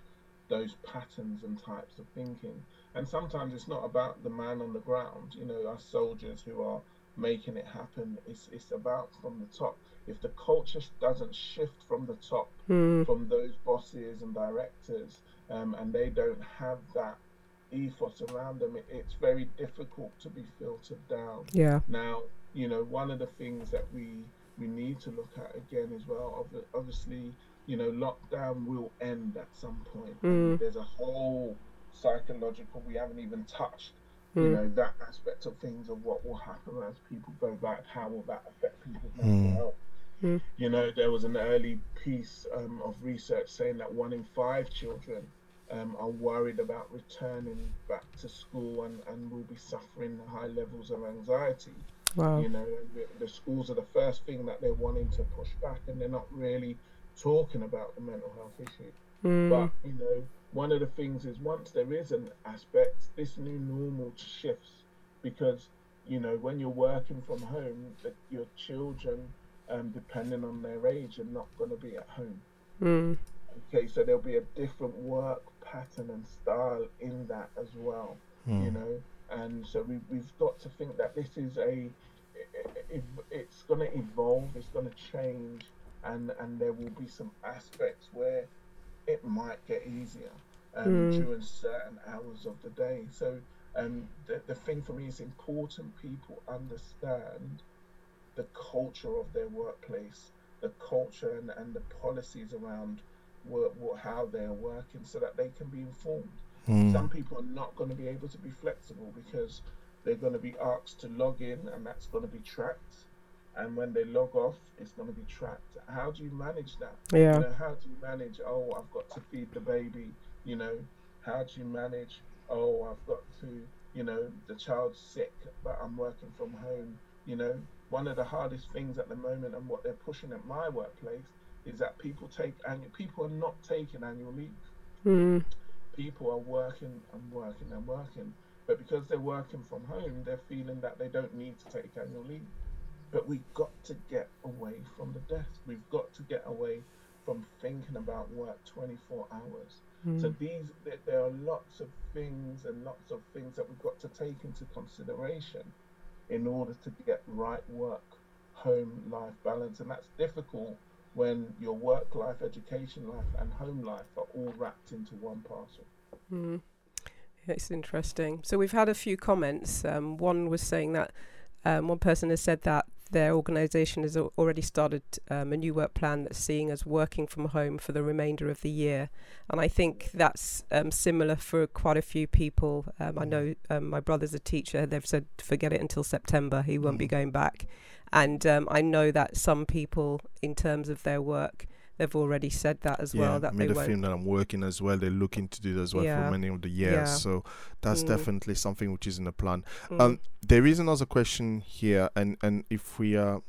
those patterns and types of thinking. And sometimes it's not about the man on the ground, you know, our soldiers who are making it happen. It's, it's about from the top. If the culture doesn't shift from the top, Mm. from those bosses and directors, um, and they don't have that ethos around them, it, it's very difficult to be filtered down. yeah Now, you know, one of the things that we we need to look at again as well, obviously, you know, lockdown will end at some point. Mm. There's a whole psychological, we haven't even touched, you Mm. know, that aspect of things of what will happen as people go back, how will that affect people's Mm. health. Mm. You know, there was an early piece um, of research saying that one in five children um, are worried about returning back to school and, and will be suffering high levels of anxiety. wow You know, the, the schools are the first thing that they're wanting to push back, and they're not really talking about the mental health issue. Mm. But you know, one of the things is once there is an aspect, this new normal shifts because you know when you're working from home, that your children, um, depending on their age, are not going to be at home. Mm. Okay, so there'll be a different work pattern and style in that as well you Mm. know and so we, we've got to think that this is a it, it's going to evolve it's going to change and and there will be some aspects where it might get easier um, Mm. during certain hours of the day so um, the, the thing for me is important people understand the culture of their workplace the culture and, and the policies around what, how they're working so that they can be informed. Mm. some people are not going to be able to be flexible because they're going to be asked to log in and that's going to be tracked. And when they log off it's going to be tracked. How do you manage that? Yeah. you know how do you manage oh i've got to feed the baby you know? How do you manage oh i've got to you know the child's sick but i'm working from home you know? One of the hardest things at the moment and what they're pushing at my workplace is that people take annual people are not taking annual leave Mm. people are working and working and working, but because they're working from home, they're feeling that they don't need to take annual leave. But we've got to get away from the desk. We've got to get away from thinking about work 24 hours. Mm. So these there, there are lots of things and lots of things that we've got to take into consideration in order to get right work home life balance and that's difficult when your work life education life and home life are all wrapped into one parcel Mm. It's interesting. So we've had a few comments. Um, one was saying that um, one person has said that their organisation has al- already started um, a new work plan that's seeing us working from home for the remainder of the year, and I think that's um, similar for quite a few people. Um, I know um, my brother's a teacher; they've said forget it until September; he won't be Mhm. going back, and um, I know that some people, in terms of their work, they've already said that as yeah, well I that mean they the won't. film that I'm working as well. They're looking to do that as well Yeah. for many of the years. Yeah. So that's Mm. definitely something which is in the plan. Mm. Um, there is another question here, and and if we are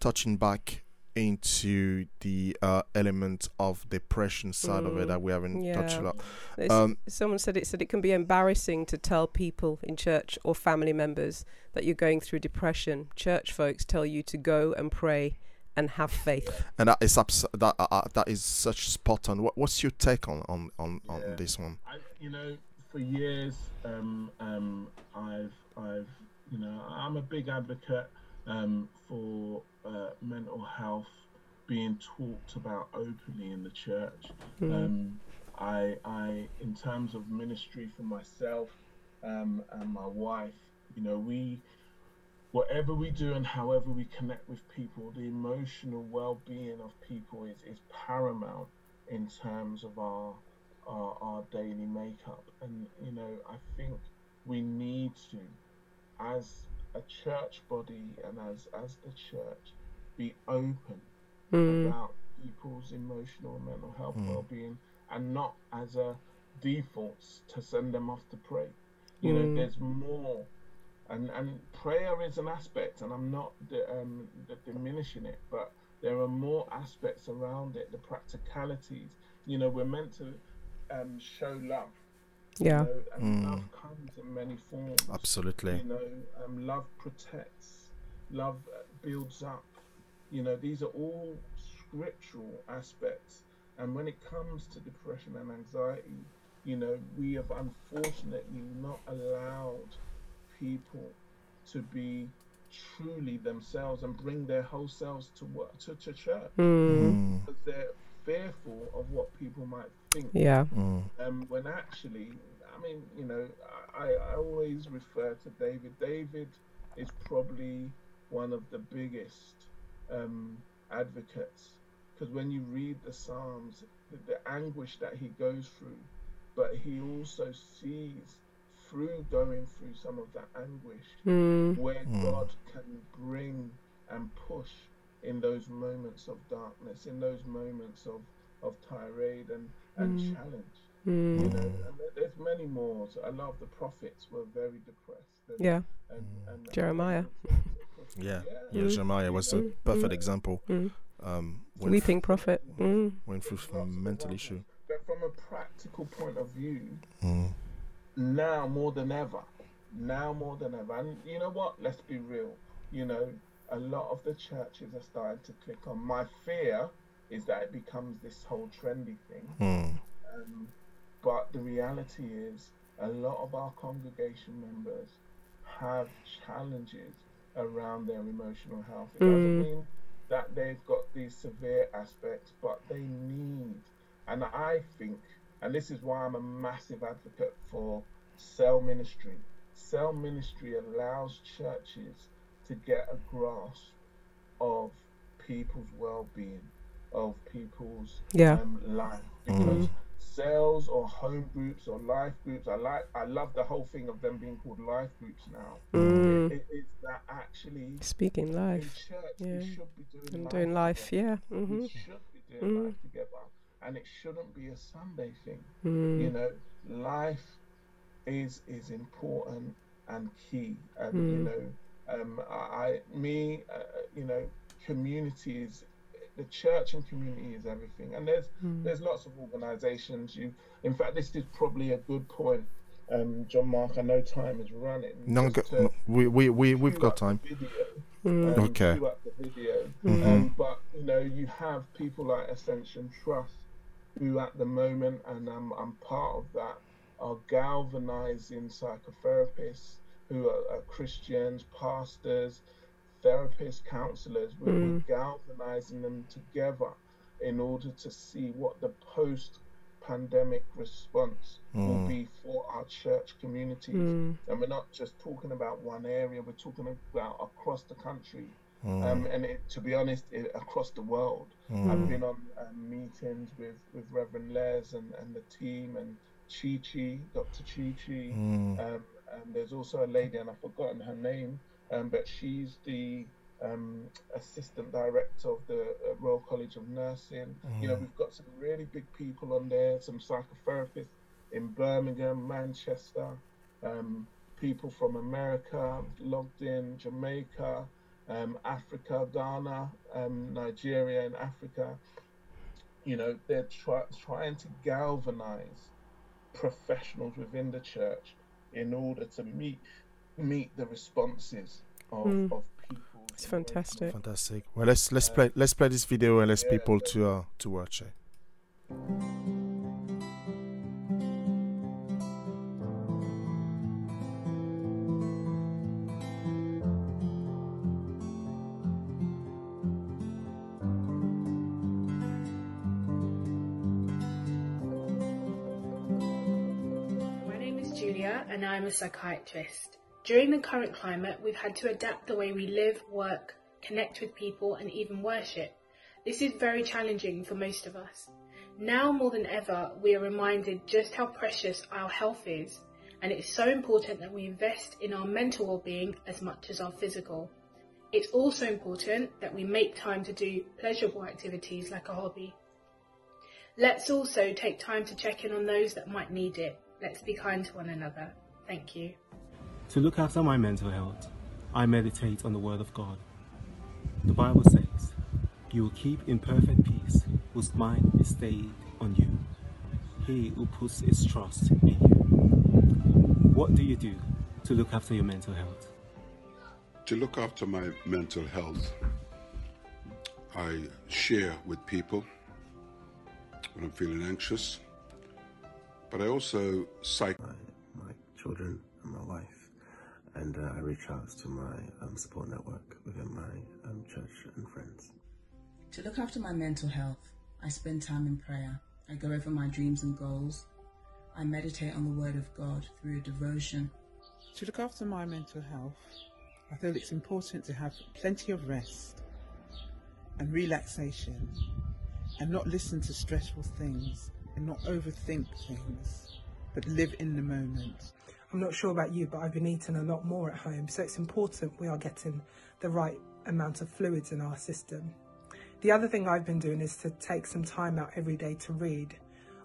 touching back into the uh, element of depression side of it Mm, that we haven't touched a yeah. lot. It's- Um, someone said it said it can be embarrassing to tell people in church or family members that you're going through depression. Church folks tell you to go and pray and have faith. and that is abs- that uh, uh, that is such spot on. What, what's your take on on on, on this one? I, you know, for years, um, um, I've, I've, you know, I'm a big advocate um, for uh, mental health being talked about openly in the church. Mm. Um, I, I, in terms of ministry for myself um, and my wife, you know, we, whatever we do and however we connect with people, the emotional well-being of people is, is paramount in terms of our, our our daily makeup. And you know, I think we need to, as a church body and as as the church, be open Mm. about people's emotional and mental health Mm. well-being and not as a default to send them off to pray you Mm. know there's more and and prayer is an aspect and i'm not di- um, di- diminishing it but there are more aspects around it the practicalities you know we're meant to um, show love Yeah. you know, and Mm. love comes in many forms Absolutely. you know, um, love protects, love uh, builds up. You know, these are all scriptural aspects. And when it comes to depression and anxiety, you know, we have unfortunately not allowed people to be truly themselves and bring their whole selves to work to, to church. Mm, because they're fearful of what people might think Yeah. mm, um, when actually, I mean, you know, I, I always refer to David. David is probably one of the biggest um, advocates because when you read the Psalms, the, the anguish that he goes through, but he also sees through going through some of that anguish Mm. where Mm. God can bring and push in those moments of darkness, in those moments of, of tirade and, and Mm. challenge. Mm. You know, and there's many more. So a lot of the prophets were very depressed. And, Yeah. and, and, Jeremiah. yeah, Yeah. yeah. Mm. Jeremiah was a Mm, perfect mm. example. Mm. Um, went, Weeping prophet. Mm. went through Lots some of mental issue. But from a practical point of view, Mm, now more than ever, now more than ever. And you know what? Let's be real. You know, a lot of the churches are starting to click on. My fear is that it becomes this whole trendy thing. mm, Um, but the reality is, a lot of our congregation members have challenges around their emotional health. It doesn't Mm. mean that they've got these severe aspects, but they need, and I think, and this is why I'm a massive advocate for cell ministry. Cell ministry allows churches to get a grasp of people's well-being, of people's Yeah. um, life Mm. Cells or home groups or life groups I like I love the whole thing of them being called life groups now Mm. it, it's that actually Speaking in life. church yeah. we should be doing And life doing life. together. Yeah. Mm-hmm. we should be doing Mm. life together and it shouldn't be a Sunday thing you Mm. know life is is important and key and you Mm. know um I, I me uh, you know community is the church and community is everything and there's Mm. there's lots of organizations you in fact this is probably a good point um john mark i know time is running No, go, no, we we we we've got time. video. Mm. um, Okay. throughout the video. Mhm. Um, but you know, you have people like Ascension Trust, who at the moment, and I'm I'm part of that, are galvanizing psychotherapists who are, are Christians, pastors, therapists, counselors. We're, we're Mm. galvanizing them together in order to see what the post-pandemic response will Mm. be for our church communities. Mm. And we're not just talking about one area; we're talking about across the country Mm. um, and it, to be honest, it, across the world. Mm. I've been on um, meetings with, with Reverend Les and, and the team and Chi Chi, Dr. Chi Chi. Mm. Um, and there's also a lady, and I've forgotten her name, um, but she's the um, assistant director of the uh, Royal College of Nursing. You know, Mm. we've got some really big people on there, some psychotherapists in Birmingham, Manchester, um, people from America logged in, Jamaica, um, Africa, Ghana, um, Nigeria, and Africa. You know, they're try- trying to galvanize professionals within the church in order to meet meet the responses of, Mm. of people. It's fantastic. Fantastic. Well, let's let's play let's play this video and let's Yeah. people to uh, to watch it. My name is Julia and I'm a psychiatrist. During the current climate, we've had to adapt the way we live, work, connect with people, and even worship. This is very challenging for most of us. Now more than ever, we are reminded just how precious our health is, and it is so important that we invest in our mental well-being as much as our physical. It's also important that we make time to do pleasurable activities like a hobby. Let's also take time to check in on those that might need it. Let's be kind to one another. Thank you. To look after my mental health, I meditate on the Word of God. The Bible says, You will keep in perfect peace whose mind is stayed on you, he who puts his trust in you. What do you do to look after your mental health? To look after my mental health, I share with people when I'm feeling anxious, but I also psych. my, my children and my wife, and uh, I reach out to my um, support network within my um, church and friends. To look after my mental health, I spend time in prayer. I go over my dreams and goals. I meditate on the Word of God through a devotion. To look after my mental health, I feel it's important to have plenty of rest and relaxation and not listen to stressful things and not overthink things, but live in the moment. I'm not sure about you, but I've been eating a lot more at home, so it's important we are getting the right amount of fluids in our system. The other thing I've been doing is to take some time out every day to read.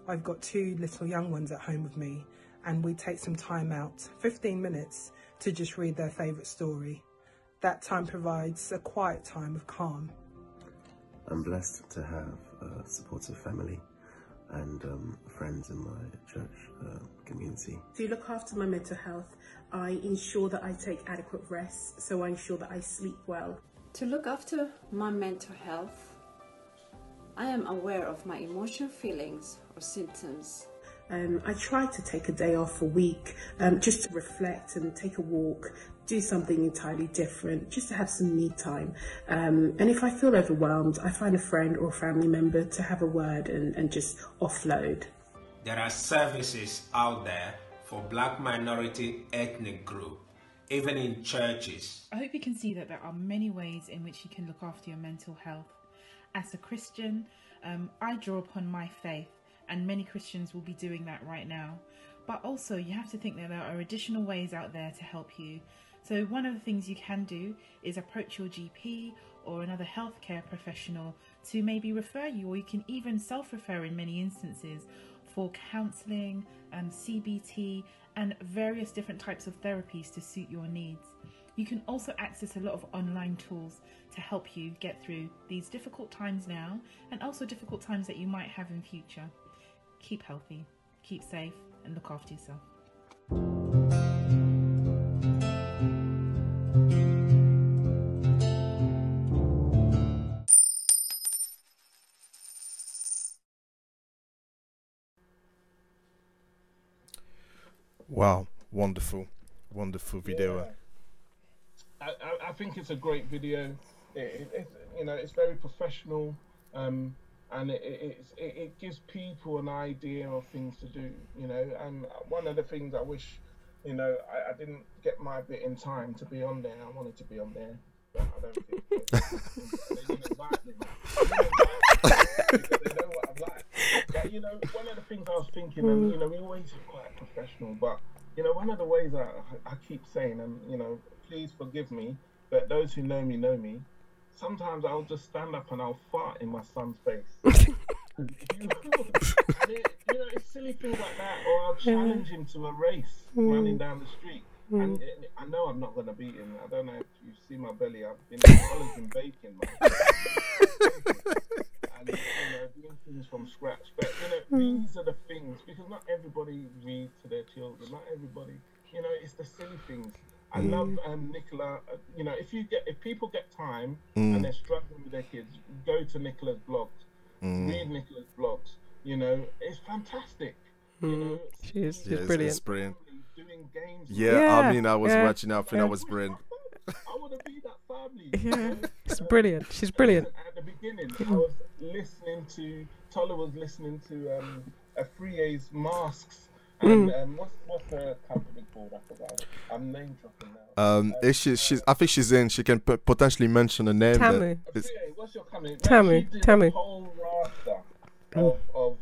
I've got two little young ones at home with me, and we take some time out, 15 minutes, to just read their favourite story. That time provides a quiet time of calm. I'm blessed to have a supportive family and um, friends in my church uh, community. To look after my mental health, I ensure that I take adequate rest, so I ensure that I sleep well. To look after my mental health, I am aware of my emotional feelings or symptoms. Um, I try to take a day off a week um, just to reflect and take a walk, do something entirely different, just to have some me time. Um, and if I feel overwhelmed, I find a friend or a family member to have a word and, and just offload. There are services out there for black minority ethnic group, even in churches. I hope you can see that there are many ways in which you can look after your mental health. As a Christian, um, I draw upon my faith, and many Christians will be doing that right now. But also, you have to think that there are additional ways out there to help you. So, one of the things you can do is approach your GP or another healthcare professional to maybe refer you, or you can even self refer in many instances for counseling, um, CBT, and various different types of therapies to suit your needs. You can also access a lot of online tools to help you get through these difficult times now and also difficult times that you might have in future. Keep healthy, keep safe, and look after yourself. Wow, wonderful, wonderful video. Yeah. I, I, think it's a great video. It, it, it's you know it's very professional, um, and it, it, it, it gives people an idea of things to do. You know, and one of the things I wish, you know, I, I didn't get my bit in time to be on there. I wanted to be on there, but I don't think they, [laughs] they didn't invite me. They didn't invite me because they know what I'm like. But you know, one of the things I was thinking, and you know, we always quite professional, but you know, one of the ways I, I keep saying, and you know, please forgive me, but those who know me know me. Sometimes I'll just stand up and I'll fart in my son's face. [laughs] you, [laughs] know, it, you know, it's silly things like that, or I'll challenge him to a race Mm. running down the street. Mm. And I know I'm not going to beat him. I don't know if you see my belly. I've been [laughs] college and bacon, man. And you know, doing things from scratch. But you know, Mm. these are the things because not everybody reads to their children. Not everybody, you know, it's the silly things. I Mm. love um, Nicola. Uh, you know, if you get if people get time Mm. and they're struggling with their kids, go to Nicola's blogs. Mm. Read Nicola's blogs. You know, it's fantastic. You Mm. know, She is. She's Yeah, it's- brilliant. it's brilliant. doing games. Yeah, I Yeah, mean, I was yeah, watching. I think yeah. I was brilliant. [laughs] I want to be that family. Yeah, it's brilliant. She's brilliant. At the beginning, I was listening to Tola was listening to um, a Frie's masks. And Mm. um, what's what's her company called? I forgot. I'm name dropping now. Um, is she, she's. I think she's in. She can p- potentially mention a name. that Tamu. is- Frie, what's your company? Tamu, She did Tamu. a whole raster of, of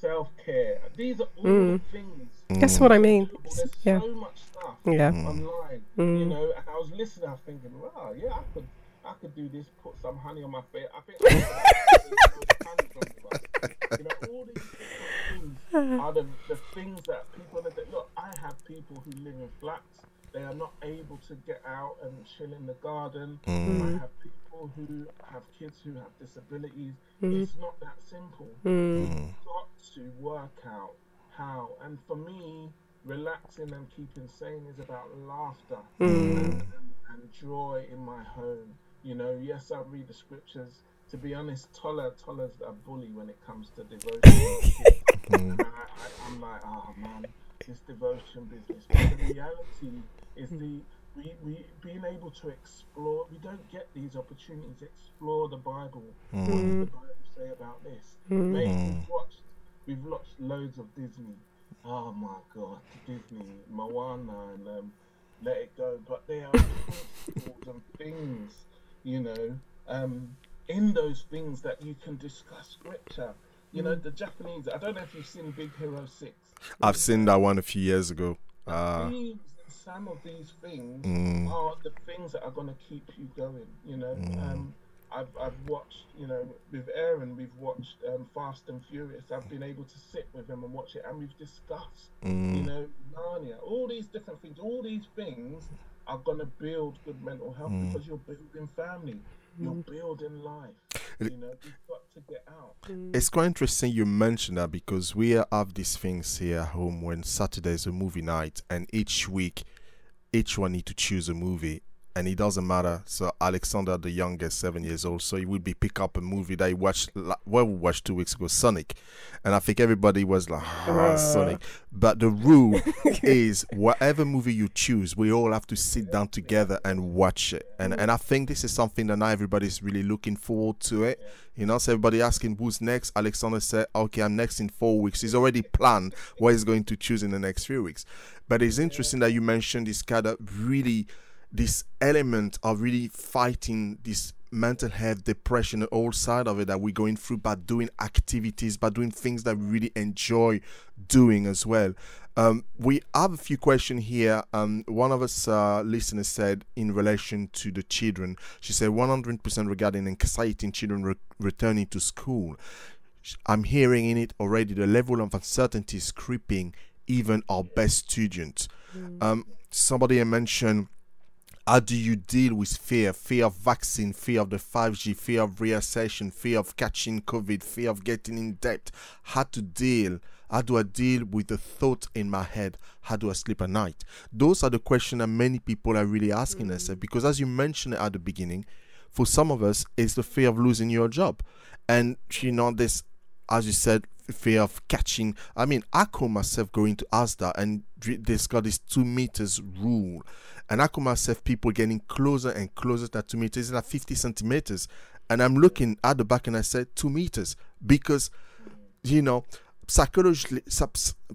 self care. These are all Mm. the things. That's what I mean. There's Yeah. so much stuff Yeah. online. Mm. You know, and I was listening, I was thinking, wow, yeah, I could I could do this, put some honey on my face. I think [laughs] you know, all these things are the, the things that people are look, I have people who live in flats. They are not able to get out and chill in the garden. Mm. I have people who have kids who have disabilities. Mm. It's not that simple. Mm. You've got to work out how. And for me, relaxing and keeping sane is about laughter Mm. and, and, and joy in my home. You know, yes, I read the scriptures. To be honest, Tola Tola's a bully when it comes to devotion. [laughs] and I, I, I'm like, oh man, this devotion business. But the reality is the we, we being able to explore. We don't get these opportunities. to Explore the Bible. What does Mm. the Bible say about this? Mm. Mate, Mm. we've watched we've watched loads of Disney. Oh my God, Disney, Moana, and um, Let It Go. But they are principles and things, you know, um, in those things that you can discuss scripture. You know, Mm. the Japanese. I don't know if you've seen Big Hero Six. I've seen that one a few years ago. Uh, some of these things Mm. are the things that are going to keep you going. You know, Mm. um, I've I've watched. You know, with Aaron, we've watched um, Fast and Furious. I've been able to sit with him and watch it, and we've discussed. You Mm. know, Narnia. All these different things. All these things are going to build good mental health Mm. because you're building family. You're building life. You know, you've got to get out. It's quite interesting you mentioned that because we have these things here at home when Saturday is a movie night, and each week, each one need to choose a movie, and it doesn't matter. So Alexander, the youngest, seven years old, so he would be pick up a movie that he watched. Well, we watched two weeks ago, Sonic, and I think everybody was like, ah, Sonic. But the rule [laughs] is, whatever movie you choose, we all have to sit down together and watch it. And and I think this is something that now everybody's really looking forward to it. You know, so everybody asking who's next. Alexander said, "Okay, I'm next in four weeks." He's already planned what he's going to choose in the next few weeks. But it's interesting that you mentioned this kind of really, this element of really fighting this mental health, depression, the whole side of it that we're going through by doing activities, by doing things that we really enjoy doing as well. Um, we have a few questions here. Um, one of us uh, listeners said in relation to the children, she said 100% regarding anxiety in children re- returning to school. I'm hearing in it already the level of uncertainty is creeping even our best students. Um, somebody mentioned how do you deal with fear? Fear of vaccine, fear of the 5G, fear of recession, fear of catching COVID, fear of getting in debt. How to deal? How do I deal with the thought in my head? How do I sleep at night? Those are the questions that many people are really asking mm. themselves because, as you mentioned at the beginning, for some of us, it's the fear of losing your job. And, you know, this, as you said, fear of catching. I mean, I call myself going to Asda and there's got this two meters rule, and I call myself people getting closer and closer to two meters, at 50 centimeters, and I'm looking at the back and I said two meters. Because, you know, psychologically,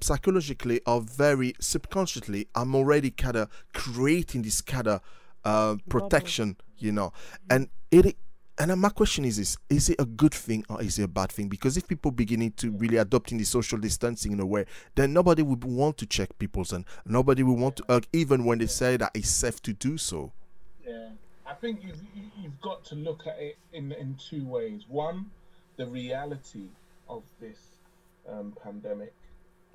psychologically or very subconsciously, I'm already kind of creating this kind of uh, protection, you know, and it and my question is this is it a good thing or is it a bad thing? Because if people beginning to really adopting the social distancing in a way then nobody would want to check people's and nobody will want to hug even when they say that it's safe to do so. Yeah i think you've, you've got to look at it in in two ways. One the reality of this um, pandemic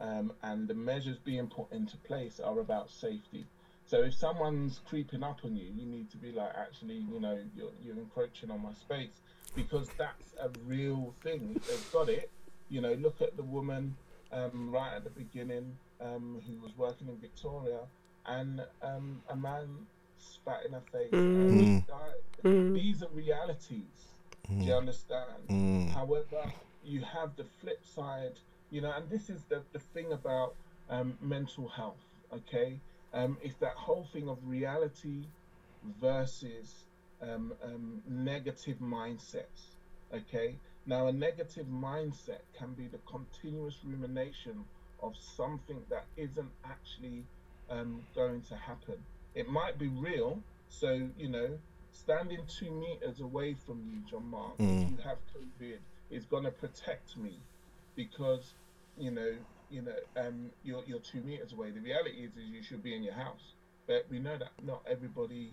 um, and the measures being put into place are about safety so if someone's creeping up on you, you need to be like, actually, you know, you're, you're encroaching on my space because that's a real thing. If they've got it, you know, look at the woman um, right at the beginning um, who was working in Victoria and um, a man spat in her face mm. and she died. Mm. These are realities. Mm. Do you understand? Mm. However, you have the flip side, you know, and this is the, the thing about um, mental health, okay? Um, it's that whole thing of reality versus um, um, negative mindsets. Okay. Now, a negative mindset can be the continuous rumination of something that isn't actually um, going to happen. It might be real. So, you know, standing two meters away from you, John Mark, mm. you have COVID, is going to protect me because, you know, you know, um, you're, you're two meters away. The reality is, is you should be in your house. But we know that not everybody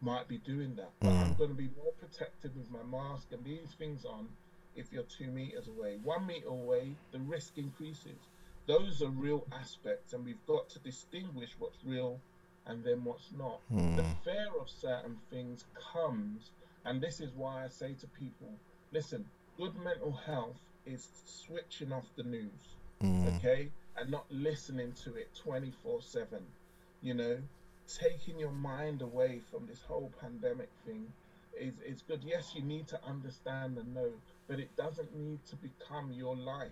might be doing that. But I'm mm. going to be more protected with my mask and these things on if you're two meters away. One meter away, the risk increases. Those are real aspects, and we've got to distinguish what's real and then what's not. Mm. The fear of certain things comes, and this is why I say to people listen, good mental health is switching off the news mm. okay, and not listening to it 24 7. You know, taking your mind away from this whole pandemic thing is, is good. Yes, you need to understand and know, but it doesn't need to become your life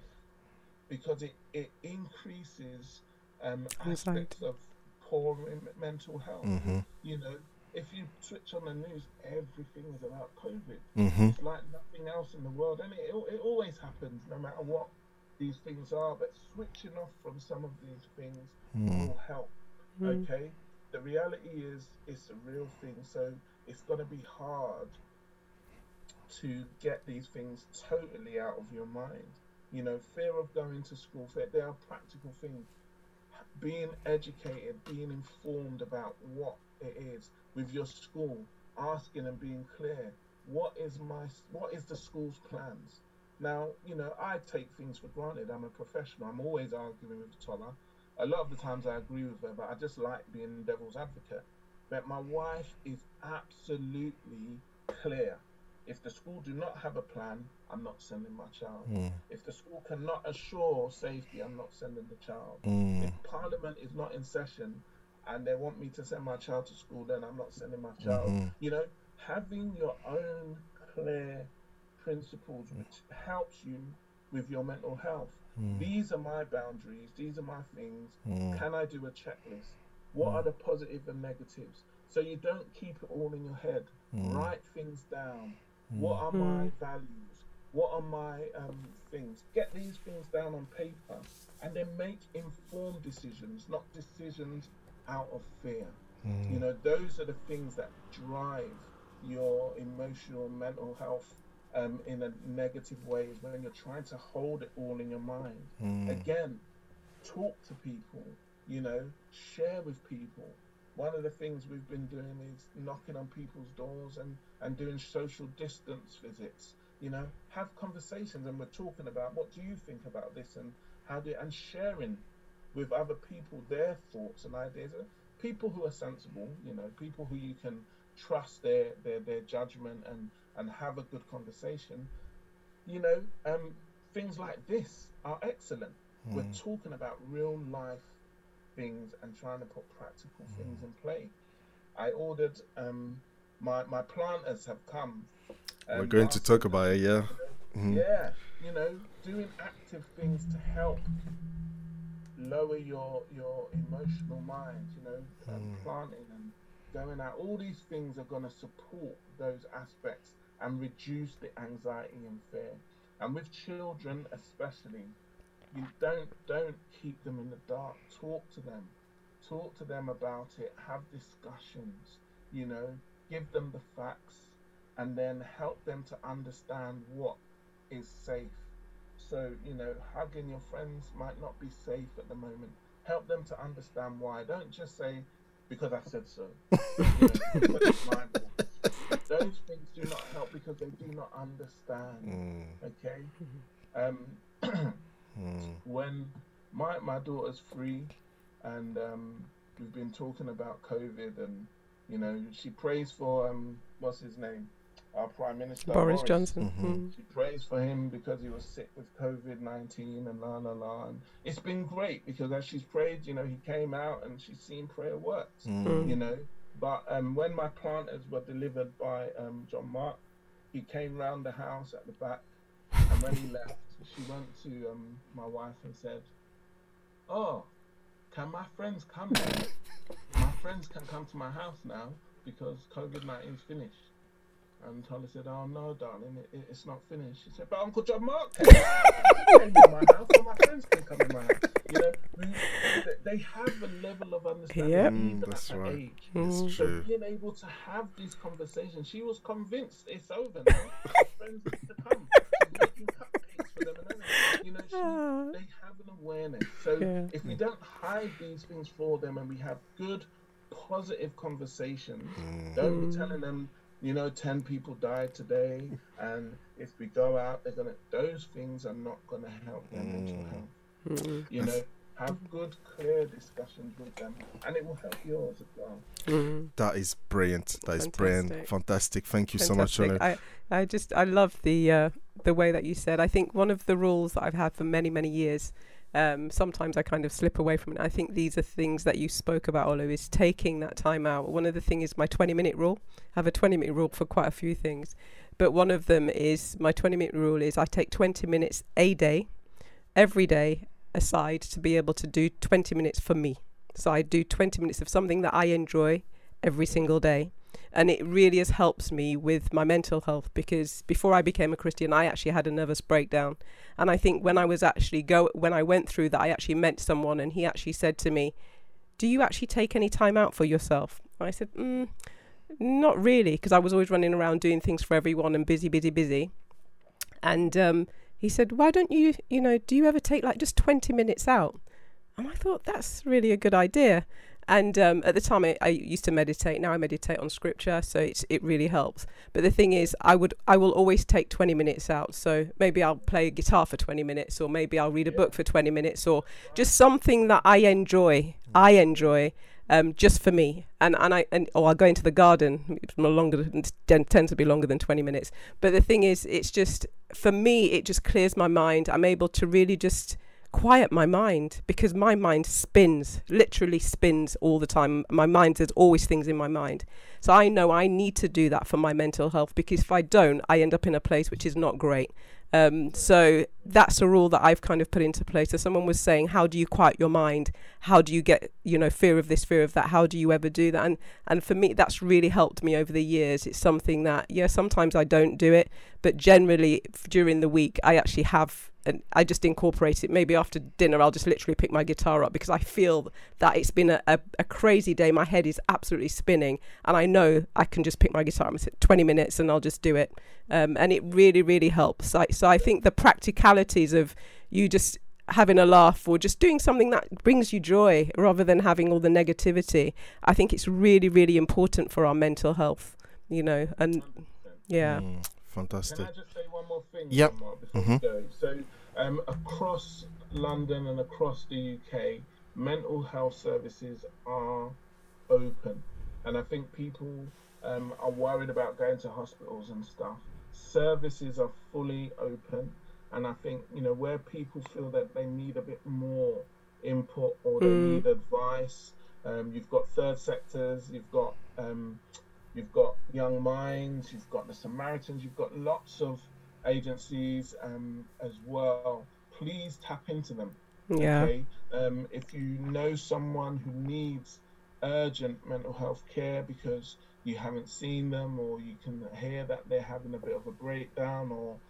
because it, it increases um, aspects of poor mental health. Mm-hmm. You know, if you switch on the news, everything is about COVID. Mm-hmm. It's like nothing else in the world, and it, it always happens, no matter what these things are, but switching off from some of these things mm. will help. Mm. Okay, the reality is it's a real thing, so it's going to be hard to get these things totally out of your mind. You know, fear of going to school, fear, they are practical things. Being educated, being informed about what it is with your school, asking and being clear. What is my what is the school's plans? Now, you know, I take things for granted. I'm a professional. I'm always arguing with Tola. A lot of the times I agree with her, but I just like being the devil's advocate. But my wife is absolutely clear. If the school do not have a plan, I'm not sending my child. Mm. If the school cannot assure safety, I'm not sending the child. Mm. If Parliament is not in session and they want me to send my child to school, then I'm not sending my child. Mm-hmm. You know, having your own clear principles which helps you with your mental health. Mm. These are my boundaries. These are my things. Mm. Can I do a checklist? What Mm. are the positive and negatives? So you don't keep it all in your head. Mm. Write things down. What are my values? What are my um, things? Get these things down on paper and then make informed decisions, not decisions out of fear. Mm. You know, those are the things that drive your emotional mental health um, in a negative way is when you're trying to hold it all in your mind. Mm. Again, talk to people, you know, share with people. One of the things we've been doing is knocking on people's doors and, and doing social distance visits. You know, have conversations and we're talking about what do you think about this and how do and sharing with other people their thoughts and ideas. People who are sensible, you know, people who you can trust their, their, their judgment and and have a good conversation, you know, um, things like this are excellent. Mm. We're talking about real life things and trying to put practical mm. things in play. I ordered um, my my planters have come. Um, We're going to talk about it, yeah. Mm. Yeah, you know, doing active things to help lower your your emotional mind, you know, and planting and going out. All these things are going to support those aspects and reduce the anxiety and fear. And with children, especially, you don't don't keep them in the dark. Talk to them, talk to them about it. Have discussions. You know, give them the facts, and then help them to understand what is safe. So you know, hugging your friends might not be safe at the moment. Help them to understand why. Don't just say because I said so. [laughs] You know, because it's my voice. Those things do not help because they do not understand. Okay. Um, [clears throat] when my my daughter's free, and um, we've been talking about COVID, and you know she prays for um what's his name, our Prime Minister Boris Johnson. Mm. She prays for him because he was sick with COVID nineteen and la la la. And it's been great because as she's prayed, you know, he came out and she's seen prayer works. Mm. You know, but um, when my planters were delivered by um, John Mark, he came round the house at the back, and when he left, she went to um, my wife and said, "Oh, can my friends come now? my friends can come to my house now because COVID 19 is finished." And Tolly said, "Oh no, darling, it, it, it's not finished." She said, "But Uncle John Mark [laughs] came, he came my house, so my friends can come in my house." You know, we, they have a level of understanding Yep. even Mm, that's at that right. age. It's So true. being able to have these conversations, she was convinced it's over now. [laughs] Friends to come. Making cupcakes for them and everything. You know, she, ah. they have an awareness. So Yeah. if we don't hide these things for them and we have good, positive conversations, mm. don't be telling them, you know, ten people died today, and if we go out, they're gonna. Those things are not gonna help their mm. mental health. Mm-hmm. You know, have good, clear discussions with them, and it will help yours as well. Mm-hmm. That is brilliant. That is brilliant. Fantastic. Fantastic. Thank you so much, Fantastic. Shona. I, I just I love the uh, the way that you said. I think one of the rules that I've had for many many years. Um, sometimes I kind of slip away from it. I think these are things that you spoke about, Olu, is taking that time out. One of the things is my 20 minute rule. I have a 20 minute rule for quite a few things. But one of them is my 20 minute rule is I take 20 minutes a day, every day aside to be able to do 20 minutes for me. So I do 20 minutes of something that I enjoy every single day. And it really has helped me with my mental health because before I became a Christian, I actually had a nervous breakdown. And I think when I was actually go when I went through that, I actually met someone, and he actually said to me, "Do you actually take any time out for yourself?" And I said, mm, "Not really," because I was always running around doing things for everyone and busy, busy, busy. And um, he said, "Why don't you, you know, do you ever take like just twenty minutes out?" And I thought that's really a good idea. And um, at the time, I, I used to meditate. Now I meditate on scripture, so it's, it really helps. But the thing is, I would I will always take 20 minutes out. So maybe I'll play guitar for 20 minutes, or maybe I'll read a book for 20 minutes, or just something that I enjoy. I enjoy. Um, just for me, and and I and or I'll go into the garden. It's no longer tends to be longer than twenty minutes. But the thing is, it's just for me. It just clears my mind. I'm able to really just quiet my mind because my mind spins, literally spins all the time. My mind, there's always things in my mind. So I know I need to do that for my mental health because if I don't, I end up in a place which is not great. Um, so that's a rule that I've kind of put into place. So someone was saying, how do you quiet your mind? How do you get, you know, fear of this, fear of that? How do you ever do that? And and for me, that's really helped me over the years. It's something that, yeah, sometimes I don't do it, but generally during the week, I actually have and I just incorporate it. Maybe after dinner, I'll just literally pick my guitar up because I feel that it's been a, a, a crazy day. My head is absolutely spinning, and I know I can just pick my guitar up and sit 20 minutes and I'll just do it. Um, and it really, really helps. I, so I think the practicalities of you just having a laugh or just doing something that brings you joy rather than having all the negativity, I think it's really, really important for our mental health, you know, and yeah. Mm, fantastic. Can I just say one more thing? Yep. Omar, before Mhm. we go? So, um, across London and across the UK, mental health services are open, and I think people um, are worried about going to hospitals and stuff. Services are fully open, and I think you know where people feel that they need a bit more input or they Mm. need advice. Um, you've got third sectors, you've got um, you've got Young Minds, you've got the Samaritans, you've got lots of agencies um, as well, please tap into them. Yeah. Okay. Um, if you know someone who needs urgent mental health care because you haven't seen them or you can hear that they're having a bit of a breakdown or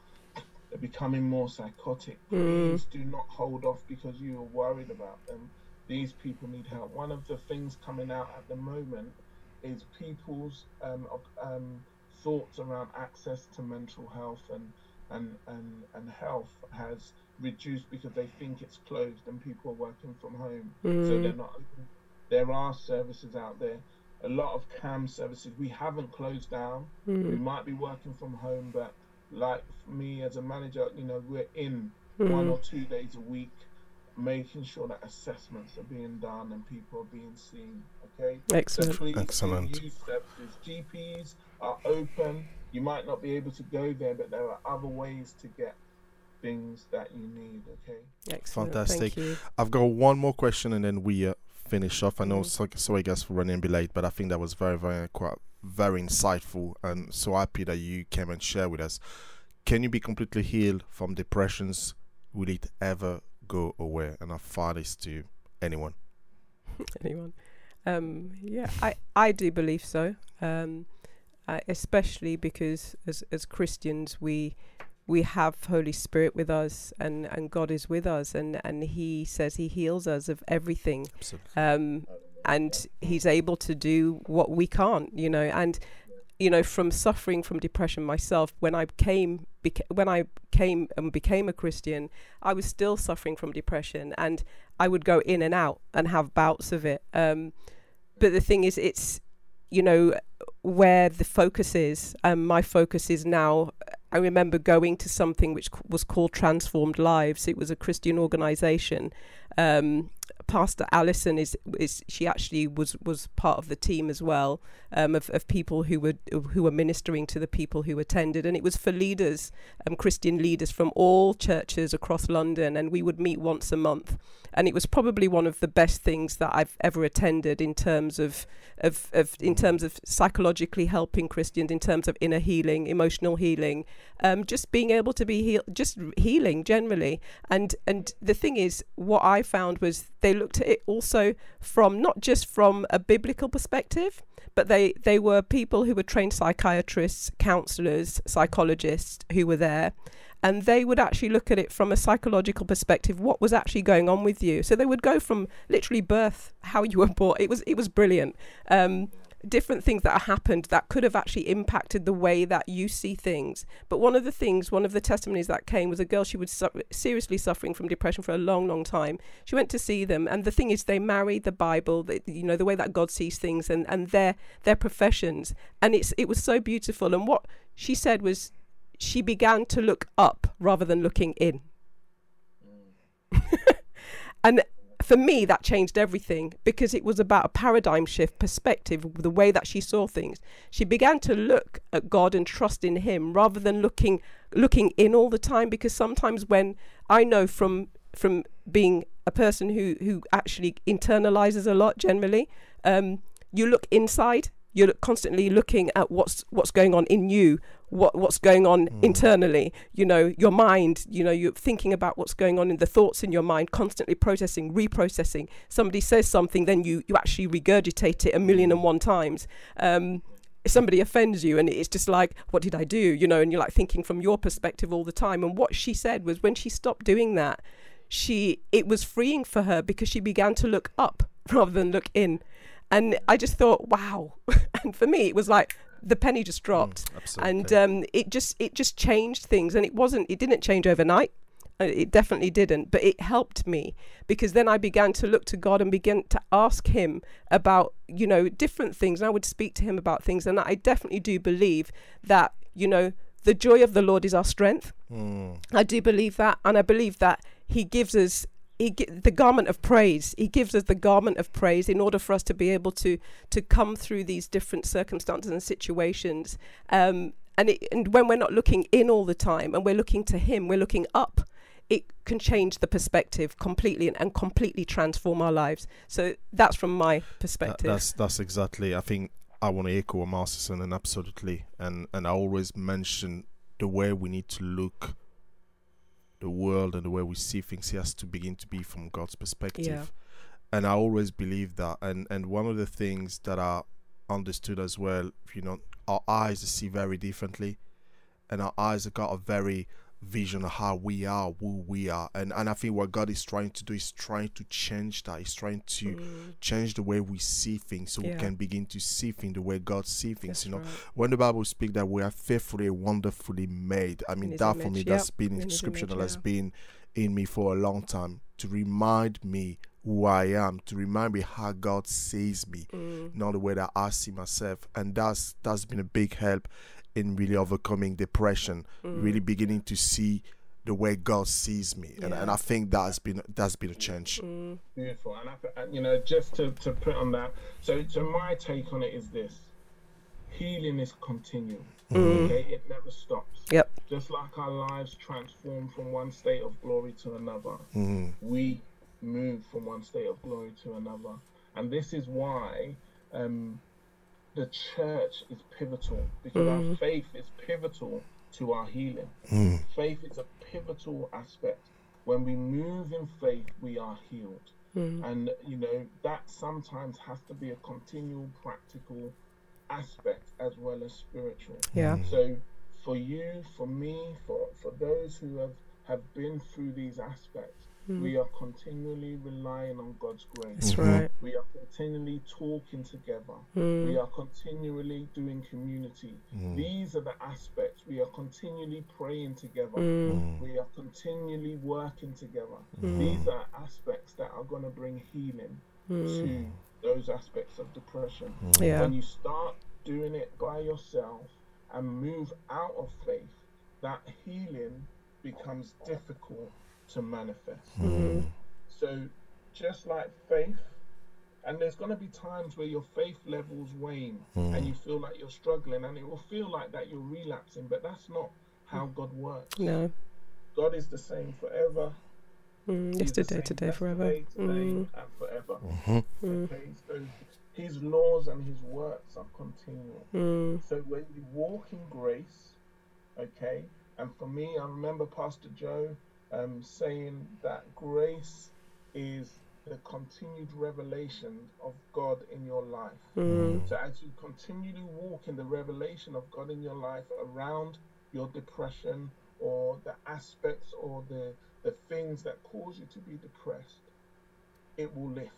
they're becoming more psychotic, Mm. please do not hold off because you are worried about them. These people need help. One of the things coming out at the moment is people's um, um, thoughts around access to mental health and, and, and, and health has reduced because they think it's closed and people are working from home. So Mm. they're not open. There are services out there. A lot of CAMHS services. We haven't closed down. We Mm. might be working from home, but like me as a manager, you know, we're in one Mm. or two days a week, making sure that assessments are being done and people are being seen. Okay. Excellent. So please Excellent. use services. GPs are open. You might not be able to go there, but there are other ways to get things that you need. Okay. Excellent. Fantastic. Thank you. I've got one more question and then we uh, finish off. I know, Mm. so, sorry guys for running a bit late, but I think that was very, very, quite, very insightful and so happy that you came and shared with us. Can you be completely healed from depressions? Will it ever go away? And I fire this to anyone. [laughs] Anyone? Um, yeah, I, I do believe so. Um, uh, especially because as as Christians we we have Holy Spirit with us and, and God is with us and, and He says He heals us of everything. Absolutely. Um, and He's able to do what we can't, you know. And you know, from suffering from depression myself, when I came beca- when I came and became a Christian, I was still suffering from depression, and I would go in and out and have bouts of it. Um, but the thing is, it's you know where the focus is. Um, my focus is now. I remember going to something which was called Transformed Lives. It was a Christian organisation. Um, Pastor Allison is is she actually was was part of the team as well um, of of people who were who were ministering to the people who attended, and it was for leaders, um, Christian leaders from all churches across London, and we would meet once a month, and it was probably one of the best things that I've ever attended in terms of of, of in terms of psychologically helping Christians, in terms of inner healing, emotional healing, um, just being able to be heal, just healing generally, and and the thing is, what I found was they looked at it also from not just from a biblical perspective, but they they were people who were trained psychiatrists, counselors, psychologists who were there. And they would actually look at it from a psychological perspective what was actually going on with you. So they would go from literally birth how you were born. It was it was brilliant. Um, different things that happened that could have actually impacted the way that you see things. But one of the things one of the testimonies that came was a girl she was su- seriously suffering from depression for a long long time. She went to see them and the thing is they married the bible the, you know the way that god sees things and and their their professions. And it's it was so beautiful. And what she said was she began to look up rather than looking in. Mm. [laughs] and for me, that changed everything because it was about a paradigm shift perspective, the way that she saw things. She began to look at God and trust in Him rather than looking looking in all the time. Because sometimes when I know from from being a person who who actually internalizes a lot, generally, um, you look inside. You're constantly looking at what's what's going on in you, what what's going on internally. You know, your mind. You know, you're thinking about what's going on in the thoughts in your mind, constantly processing, reprocessing. Somebody says something, then you you actually regurgitate it a million and one times. Um, somebody offends you and it's just like what did i do you know and you're like thinking from your perspective all the time and what she said was when she stopped doing that she it was freeing for her because she began to look up [laughs] rather than look in and i just thought wow [laughs] and for me it was like the penny just dropped. And um, it just it just changed things. And it wasn't it didn't change overnight. Uh, it definitely didn't. But it helped me because then i began to look to god and begin to ask him about you know different things. And i would speak to him about things. And i definitely do believe that you know the joy of the lord is our strength. Mm. I do believe that, and I believe that He gives us he the garment of praise. He gives us the garment of praise in order for us to be able to to come through these different circumstances and situations. Um, and it, and when we're not looking in all the time and we're looking to Him, we're looking up. It can change the perspective completely and, and completely transform our lives. So that's from my That- perspective. that's that's exactly. I think I want to echo what Master said, and absolutely, and and I always mention the way we need to look the world and the way we see things has to begin to be from God's perspective. Yeah. And I always believe that. And and one of the things that I understood as well, you know, our eyes see very differently, and our eyes have got a very vision of how we are, who we are, and and I think what God is trying to do is trying to change that. He's trying to Mm. change the way we see things, so we can begin to see things the way God sees things. That's you know, right. when the Bible speaks that we are fearfully and wonderfully made, I mean that for me yep, that's been in a scripture image, that has yeah. been in me for a long time to remind me who I am, to remind me how God sees me, Mm. not the way that I see myself, and that's that's been a big help in really overcoming depression, really Mm. beginning to see the way God sees me, and, and I think that's been that's been a change. Mm. Beautiful, and I, you know, just to, to put on that. So, so my take on it is this: healing is continual. Mm. Okay, it never stops. Yep. Just like our lives transform from one state of glory to another, Mhm. we move from one state of glory to another, and this is why um, the church is pivotal because our Mm. faith is pivotal to our healing. Mm. Faith is a pivotal aspect. When we move in faith, we are healed. Mm. And, you know, that sometimes has to be a continual practical aspect as well as spiritual. Yeah. So, for you, for me, for, for those who have, have been through these aspects, Mm. we are continually relying on God's grace. That's right. We are continually talking together. Mm. We are continually doing community. Mm. These are the aspects. We are continually praying together. Mm. We are continually working together. Mm. These are aspects that are going to bring healing Mm. to those aspects of depression. Yeah. When you start doing it by yourself and move out of faith, that healing becomes difficult to manifest. Mm. So, just like faith, and there's going to be times where your faith levels wane Mm. and you feel like you're struggling, and it will feel like that you're relapsing, but that's not how God works. No. God is the same forever. Mm. Yesterday, today, forever. today, Mm. and forever. Mhm. Mm. Okay, so His laws and His works are continual. Mm. So when you walk in grace, okay, and for me, I remember Pastor Joe um, saying that grace is the continued revelation of God in your life. Mm. So as you continually walk in the revelation of God in your life around your depression or the aspects or the, the things that cause you to be depressed, it will lift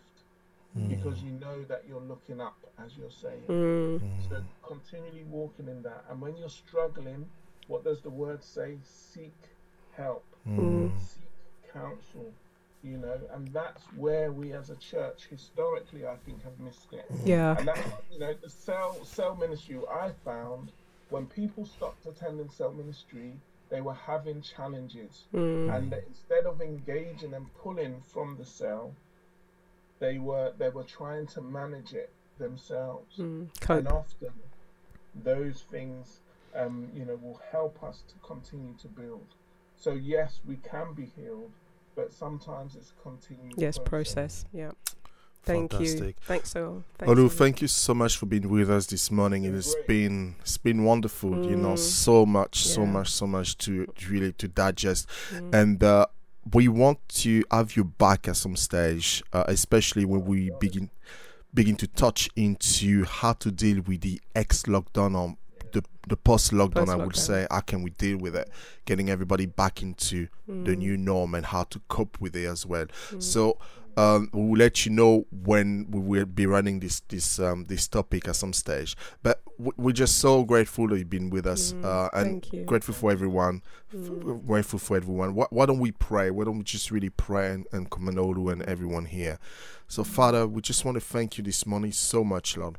because you know that you're looking up, as you're saying. Mm. So continually walking in that. And when you're struggling, what does the word say? Seek help, Mm. seek counsel. You know, and that's where we as a church historically I think have missed it. Yeah. And that's you know, the cell cell ministry I found when people stopped attending cell ministry, they were having challenges. Mm. And instead of engaging and pulling from the cell, they were they were trying to manage it themselves. Mm. And often those things um, you know will help us to continue to build. So yes, we can be healed, but sometimes it's continued. Yes, process. Yeah. Thank you. Thanks so. Thanks Olu, so thank you so much for being with us this morning. It has been it's been wonderful. You know, Mm. so much, so much, so much to really to digest, Mm. and uh, we want to have you back at some stage, uh, especially when we begin begin to touch into how to deal with the ex lockdown or the the post lockdown. I would say, how can we deal with it? Getting everybody back into the Mm. new norm and how to cope with it as well. Mm. So um, we will let you know when we will be running this this um, this topic at some stage. But w- we're just so grateful that you've been with us, Mm, uh, and grateful for everyone. f- Mm. grateful for everyone. Why, why don't we pray? Why don't we just really pray and, and commend and everyone here? So, Father, we just want to thank you this morning so much, Lord.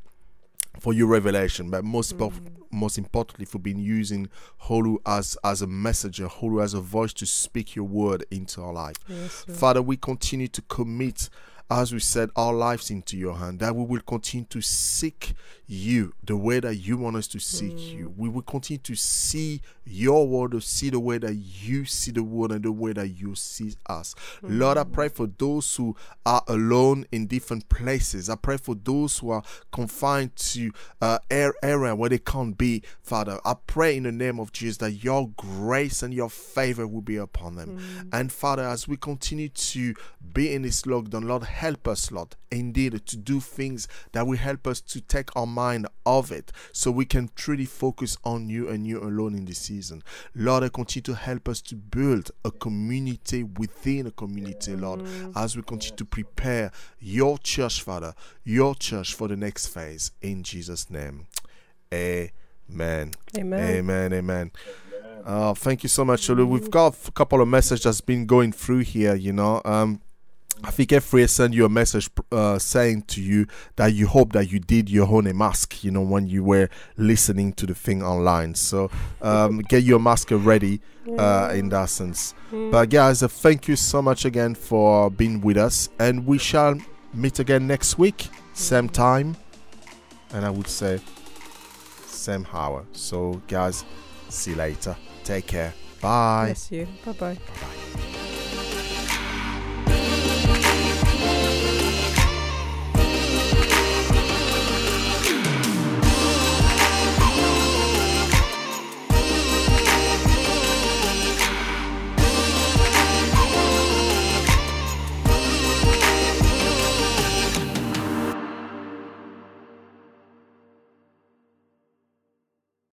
For your revelation, but most Mm. most importantly, for being using Holu as as a messenger, Holu as a voice to speak your word into our life. Yes, Father, we continue to commit as we set our lives into your hand, that we will continue to seek you the way that you want us to seek Mm. you. We will continue to see your word, to see the way that you see the world and the way that you see us. Lord, I pray for those who are alone in different places. I pray for those who are confined to uh, air area where they can't be, Father. I pray in the name of Jesus that your grace and your favor will be upon them. And Father, as we continue to be in this lockdown, Lord, help us, Lord, indeed, to do things that will help us to take our mind off it so we can truly focus on you and you alone in this season. Lord, I continue to help us to build a community within a community, Lord, as we continue to prepare your church, Father, your church for the next phase. In Jesus' name. Amen. Amen. Amen. Amen. Uh, thank you so much. We've got a couple of messages that's been going through here, you know. Um, I think Efrey sent you a message uh, saying to you that you hope that you did your own a mask, you know, when you were listening to the thing online. So um, [laughs] get your mask ready uh, in that sense. But guys, uh, thank you so much again for being with us, and we shall meet again next week, same time, and I would say same hour. So guys, see you later. Take care. Bye. Bless you. Bye bye. Bye.